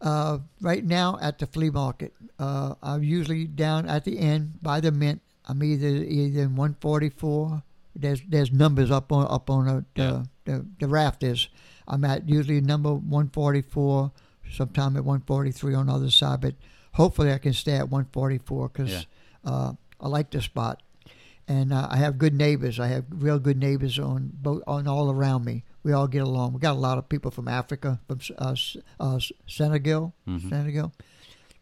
Uh, right now at the flea market, uh, I'm usually down at the end by the mint. I'm either either in 144. There's there's numbers up on up on the the, Yeah. the, the rafters. I'm at usually number 144. Sometime at 143 on the other side, but hopefully I can stay at 144 because Yeah. uh, I like the spot, and uh, I have good neighbors. I have real good neighbors on both on all around me. We all get along. We got a lot of people from Africa, from uh, uh, Senegal, Mhm. Senegal.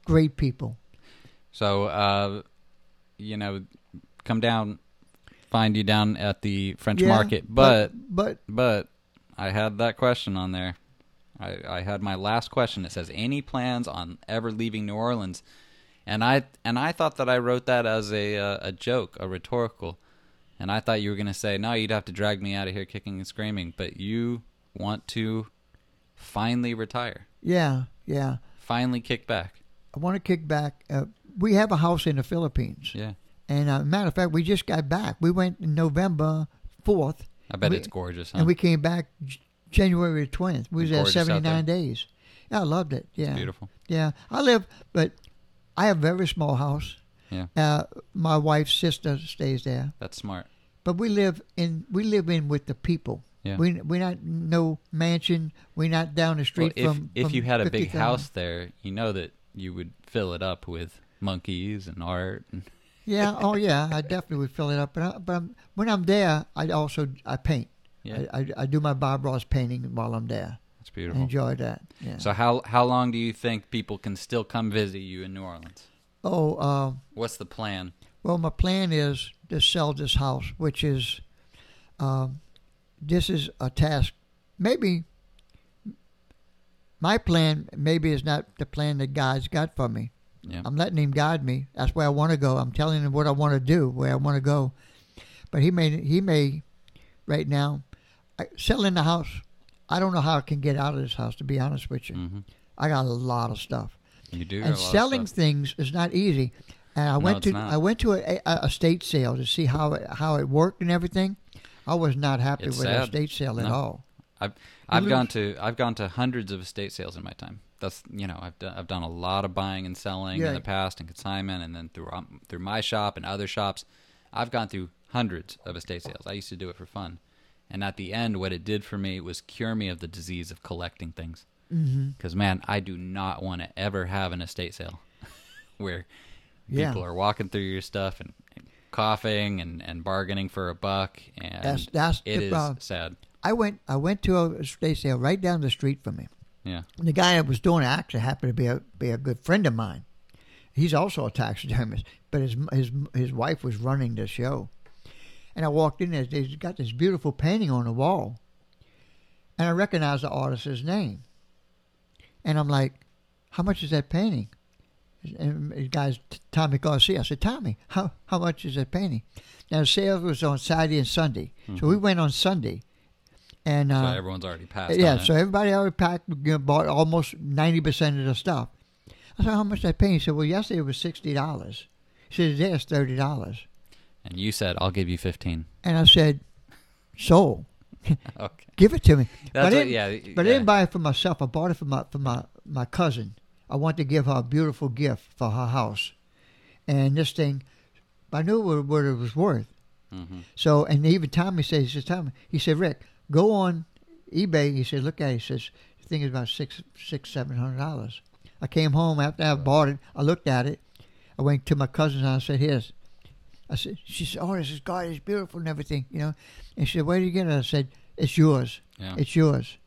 Great people. So, uh, you know, come down, find you down at the French Yeah, market. But, but but I had that question on there. I, I had my last question. It says, "Any plans on ever leaving New Orleans?" And I and I thought that I wrote that as a uh, a joke, a rhetorical. And I thought you were going to say, "No, you'd have to drag me out of here kicking and screaming." But you want to finally retire, Yeah, yeah. finally kick back. I want to kick back. Uh, we have a house in the Philippines, Yeah, and uh, matter of fact, we just got back. We went in November fourth, I bet We- it's gorgeous. Huh? and we came back January twentieth. We was there seventy nine days. Yeah, I loved it. Yeah, Beautiful. Yeah, I live, but I have a very small house. Yeah. Uh, my wife's sister stays there, That's smart. but we live in we live in with the people. Yeah. We we not no mansion. We're not down the Well, street if from. if from you had a big 50,000. house there, you know that you would fill it up with monkeys and art. And, Yeah. Oh yeah. I definitely would fill it up. But I, but I'm, when I'm there, I also I paint. yeah, I, I, I do my Bob Ross painting while I'm there. That's beautiful. enjoy that. Yeah. So how how long do you think people can still come visit you in New Orleans? oh, uh, What's the plan? well, my plan is to sell this house, which is, um, this is a task. Maybe my plan maybe is not the plan that God's got for me. Yeah, I'm letting him guide me. That's where I want to go. I'm telling him what I want to do, where I want to go. But he may, he may, right now, I, selling the house. I don't know how I can get out of this house. To be honest with you, hmm I got a lot of stuff, you do. and a lot of selling things is not easy. And I No, went to not. I went to a, a estate sale to see how it, how it worked and everything. I was not happy It's with the sad. estate sale at all. I've lose- gone to I've gone to hundreds of estate sales in my time. That's you know I've done I've done a lot of buying and selling Yeah. in the past and consignment, and then through um, through my shop and other shops, I've gone through hundreds of estate sales. I used to do it for fun, and at the end, what it did for me was cure me of the disease of collecting things. Mm-hmm. Because man, I do not want to ever have an estate sale where Yeah. people are walking through your stuff and, and coughing and, and bargaining for a buck, and That's that's it is sad. I went I went to a estate sale right down the street from me. Yeah, And the guy that was doing it actually happened to be a be a good friend of mine. He's also a taxidermist, but his his his wife was running the show. And I walked in there. He's got this beautiful painting on the wall, and I recognized the artist's name. And I'm like, "How much is that painting?" And the guy's Tommy Garcia. I said, "Tommy, how how much is that painting?" Now sales was on Saturday and Sunday, so we went on Sunday, and so uh, everyone's already passed. yeah, on it. so everybody already packed, you know, bought almost ninety percent of the stuff. I said, "How much that painting? He said, "Well, yesterday it was sixty dollars." He said, "Today it's thirty dollars." And you said, I'll give you 15. And I said, "So, Okay. give it to me." That's but I what, didn't, yeah. I didn't buy it for myself. I bought it for my for my my cousin. I wanted to give her a beautiful gift for her house, and this thing, I knew what, what it was worth. Mhm. So, and even Tommy says, he says, Tommy, he said, Rick, go on eBay. He said, look at it. He says, the thing is about six, six, seven hundred dollars. I came home after I bought it. I looked at it. I went to my cousin's and I said, here's. I said, she said, oh, this is God, it's beautiful and everything, you know. And she said, where did you get it? I said, it's yours. Yeah. It's yours.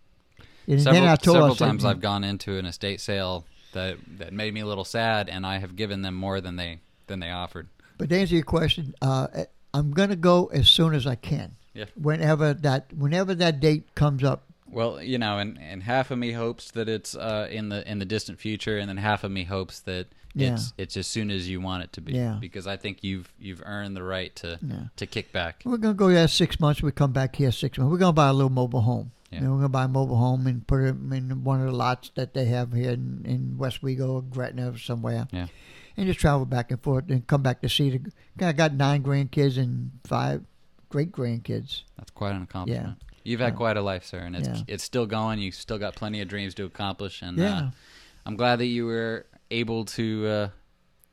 And several then I told several her, I said, times I've gone into an estate sale that that made me a little sad, and I have given them more than they than they offered. But to answer your question, uh, I'm going to go as soon as I can. Yeah. Whenever that, whenever that date comes up, Well, you know, and, and half of me hopes that it's uh, in the in the distant future, and then half of me hopes that Yeah. it's it's as soon as you want it to be. Yeah. Because I think you've you've earned the right to Yeah. to kick back. We're gonna go there six months. We come back here six months. We're gonna buy a little mobile home. Yeah. Know, we're gonna buy a mobile home and put it in one of the lots that they have here in, in Westwego or Gretna or somewhere. Yeah. And just travel back and forth and come back to see the. I got nine grandkids and five great grandkids. That's quite an accomplishment. You've had Yeah. quite a life, sir, and it's Yeah. it's still going. You still got plenty of dreams to accomplish, and Yeah. uh, I'm glad that you were able to uh,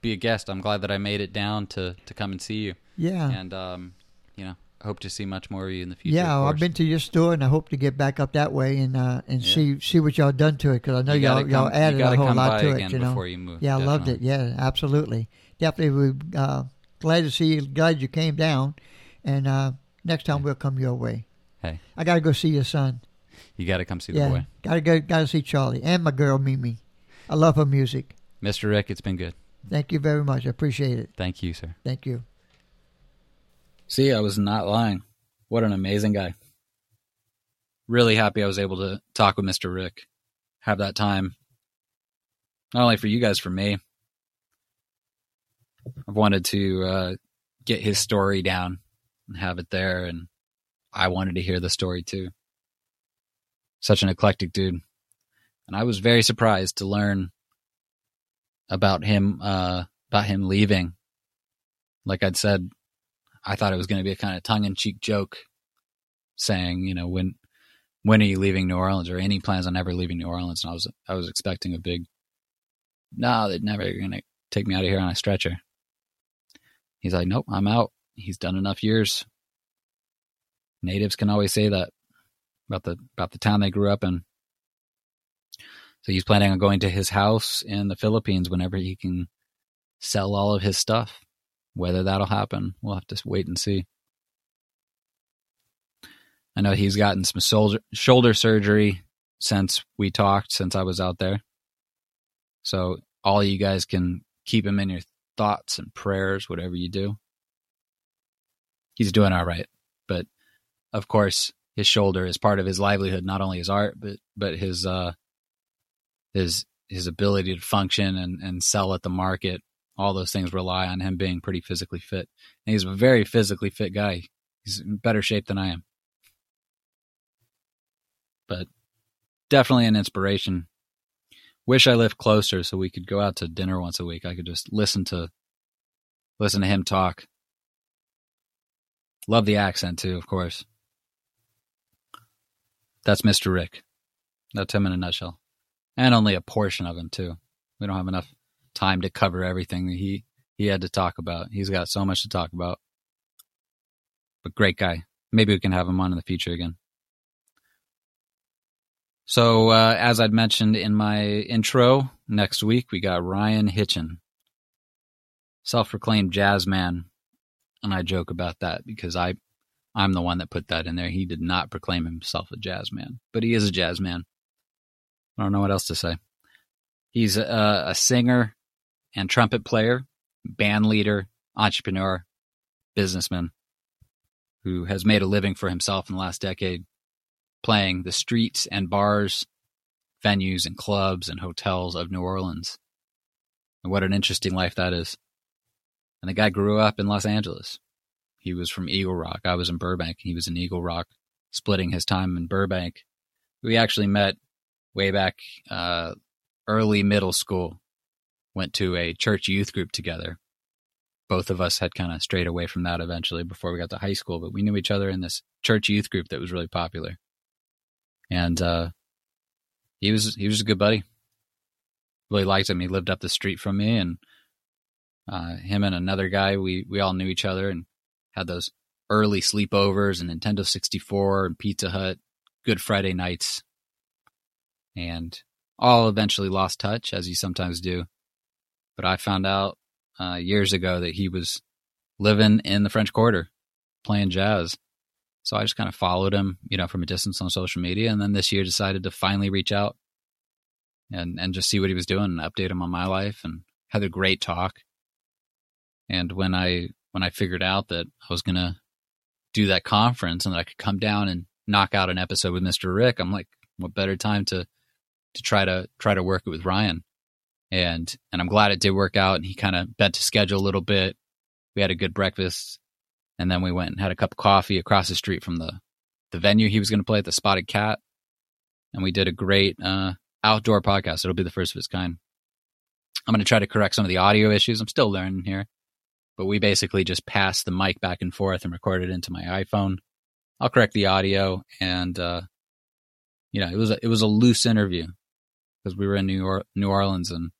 be a guest. I'm glad that I made it down to to come and see you, Yeah. and um, you know, I hope to see much more of you in the future. yeah, I've been to your store and I hope to get back up that way and uh, and Yeah. see see what y'all done to it because I know You y'all gotta y'all added a whole lot to it. You know. before you move. Yeah, I loved it. Yeah, absolutely. Definitely. We uh, glad to see you. Glad you came down. And uh, next time we'll come your way. Hey. I gotta go see your son. You got to come see the yeah, boy, gotta go. Gotta see Charlie and my girl Mimi. I love her music. Mr. Rick. It's been good. Thank you very much. I appreciate it. Thank you, sir. Thank you. See, I was not lying. What an amazing guy. Really happy I was able to talk with Mr. Rick, have that time. Not only for you guys, for me. I've wanted to uh, get his story down and have it there, and I wanted to hear the story too. Such an eclectic dude. and I was very surprised to learn about him uh, about him leaving. Like I'd said, I thought it was going to be a kind of tongue in cheek joke, saying, you know, when when are you leaving New Orleans or any plans on ever leaving New Orleans? And I was I was expecting a big, no, they're never going to take me out of here on a stretcher. He's like, nope, I'm out. He's done enough years. Natives can always say that about the about the town they grew up in. So he's planning on going to his house in the Philippines whenever he can sell all of his stuff. Whether that'll happen, we'll have to wait and see. I know he's gotten some shoulder shoulder surgery since we talked, since I was out there. So all you guys can keep him in your thoughts and prayers, whatever you do. He's doing all right, of course, his shoulder is part of his livelihood, not only his art, but but his uh, his his ability to function and, and sell at the market. All those things rely on him being pretty physically fit. And he's a very physically fit guy. He's in better shape than I am. But definitely an inspiration. Wish I lived closer so we could go out to dinner once a week. I could just listen to listen to him talk. Love the accent too, of course. That's Mr. Rick. That's him in a nutshell. And only a portion of him, too. We don't have enough time to cover everything that he, he had to talk about. He's got so much to talk about. But great guy. Maybe we can have him on in the future again. So, uh, as I'd mentioned in my intro, next week we got Ryan Hitchin, self proclaimed jazz man. And I joke about that because I I'm the one that put that in there. He did not proclaim himself a jazz man, but he is a jazz man. I don't know what else to say. He's a, a singer and trumpet player, band leader, entrepreneur, businessman who has made a living for himself in the last decade playing the streets and bars, venues and clubs and hotels of New Orleans. And what an interesting life that is. And the guy grew up in Los Angeles. He was from Eagle Rock. I was in Burbank. He was in Eagle Rock, splitting his time in Burbank. We actually met way back uh, early middle school. Went to a church youth group together. Both of us had kind of strayed away from that eventually before we got to high school, but we knew each other in this church youth group that was really popular. And uh, he was he was a good buddy. Really liked him. He lived up the street from me, and uh, him and another guy we we all knew each other and had those early sleepovers and Nintendo 64 and Pizza Hut, Good Friday nights, and all eventually lost touch, as you sometimes do. But I found out uh, years ago that he was living in the French Quarter playing jazz. So I just kind of followed him, you know, from a distance on social media. And then this year decided to finally reach out and, and just see what he was doing and update him on my life and had a great talk. And when I when I figured out that I was gonna do that conference and that I could come down and knock out an episode with Mr. Rick, I'm like, what better time to to try to try to work it with Ryan. And and I'm glad it did work out and he kind of bent to schedule a little bit. We had a good breakfast and then we went and had a cup of coffee across the street from the the venue he was going to play at the Spotted Cat. And we did a great uh, outdoor podcast. It'll be the first of its kind. I'm going to try to correct some of the audio issues. I'm still learning here but we basically just passed the mic back and forth and recorded into my iPhone. I'll correct the audio and uh, you know, it was a, it was a loose interview because we were in New New Orleans and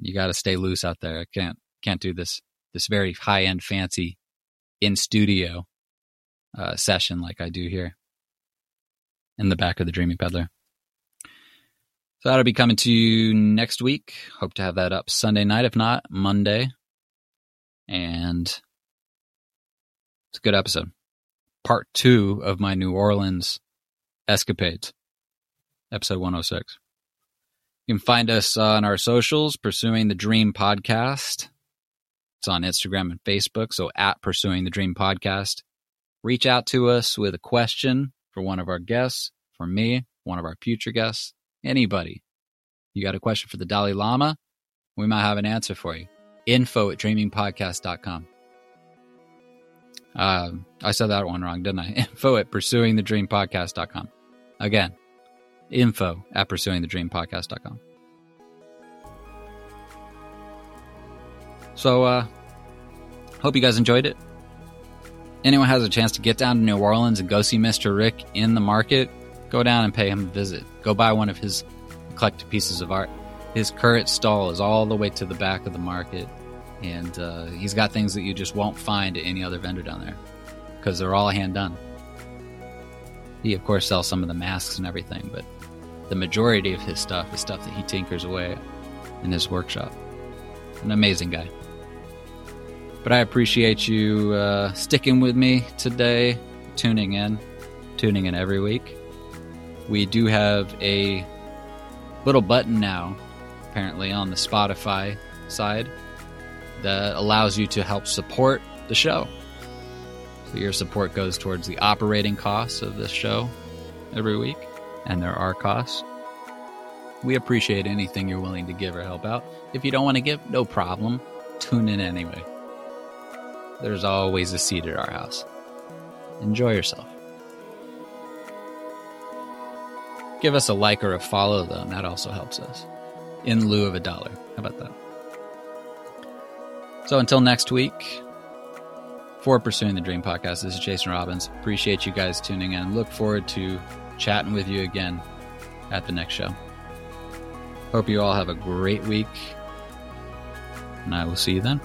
you got to stay loose out there. I can't can't do this this very high end fancy in studio uh, session like I do here in the back of the Dreaming Peddler. So that'll be coming to you next week. Hope to have that up Sunday night, if not Monday and it's a good episode. Part two of my New Orleans escapades, episode 106. You can find us on our socials, Pursuing the Dream Podcast. It's on Instagram and Facebook, so at Pursuing the Dream Podcast. Reach out to us with a question for one of our guests, for me, one of our future guests, anybody. You got a question for the Dalai Lama? We might have an answer for you info at dreamingpodcast.com. Uh, I said that one wrong, didn't I? Info at pursuingthedreampodcast.com. Again, info at pursuingthedreampodcast.com. So, uh, hope you guys enjoyed it. Anyone has a chance to get down to New Orleans and go see Mr. Rick in the market, go down and pay him a visit. Go buy one of his eclectic pieces of art. His current stall is all the way to the back of the market, and uh, he's got things that you just won't find at any other vendor down there because they're all hand done. He, of course, sells some of the masks and everything, but the majority of his stuff is stuff that he tinkers away in his workshop. An amazing guy. But I appreciate you uh, sticking with me today, tuning in, tuning in every week. We do have a little button now, apparently, on the Spotify side that allows you to help support the show. So your support goes towards the operating costs of this show every week, and there are costs. We appreciate anything you're willing to give or help out. If you don't want to give, no problem. Tune in anyway. There's always a seat at our house. Enjoy yourself. Give us a like or a follow, though, and that also helps us in lieu of a dollar. How about that? So until next week, for Pursuing the Dream podcast, this is Jason Robbins. Appreciate you guys tuning in. Look forward to chatting with you again at the next show. Hope you all have a great week, and I will see you then.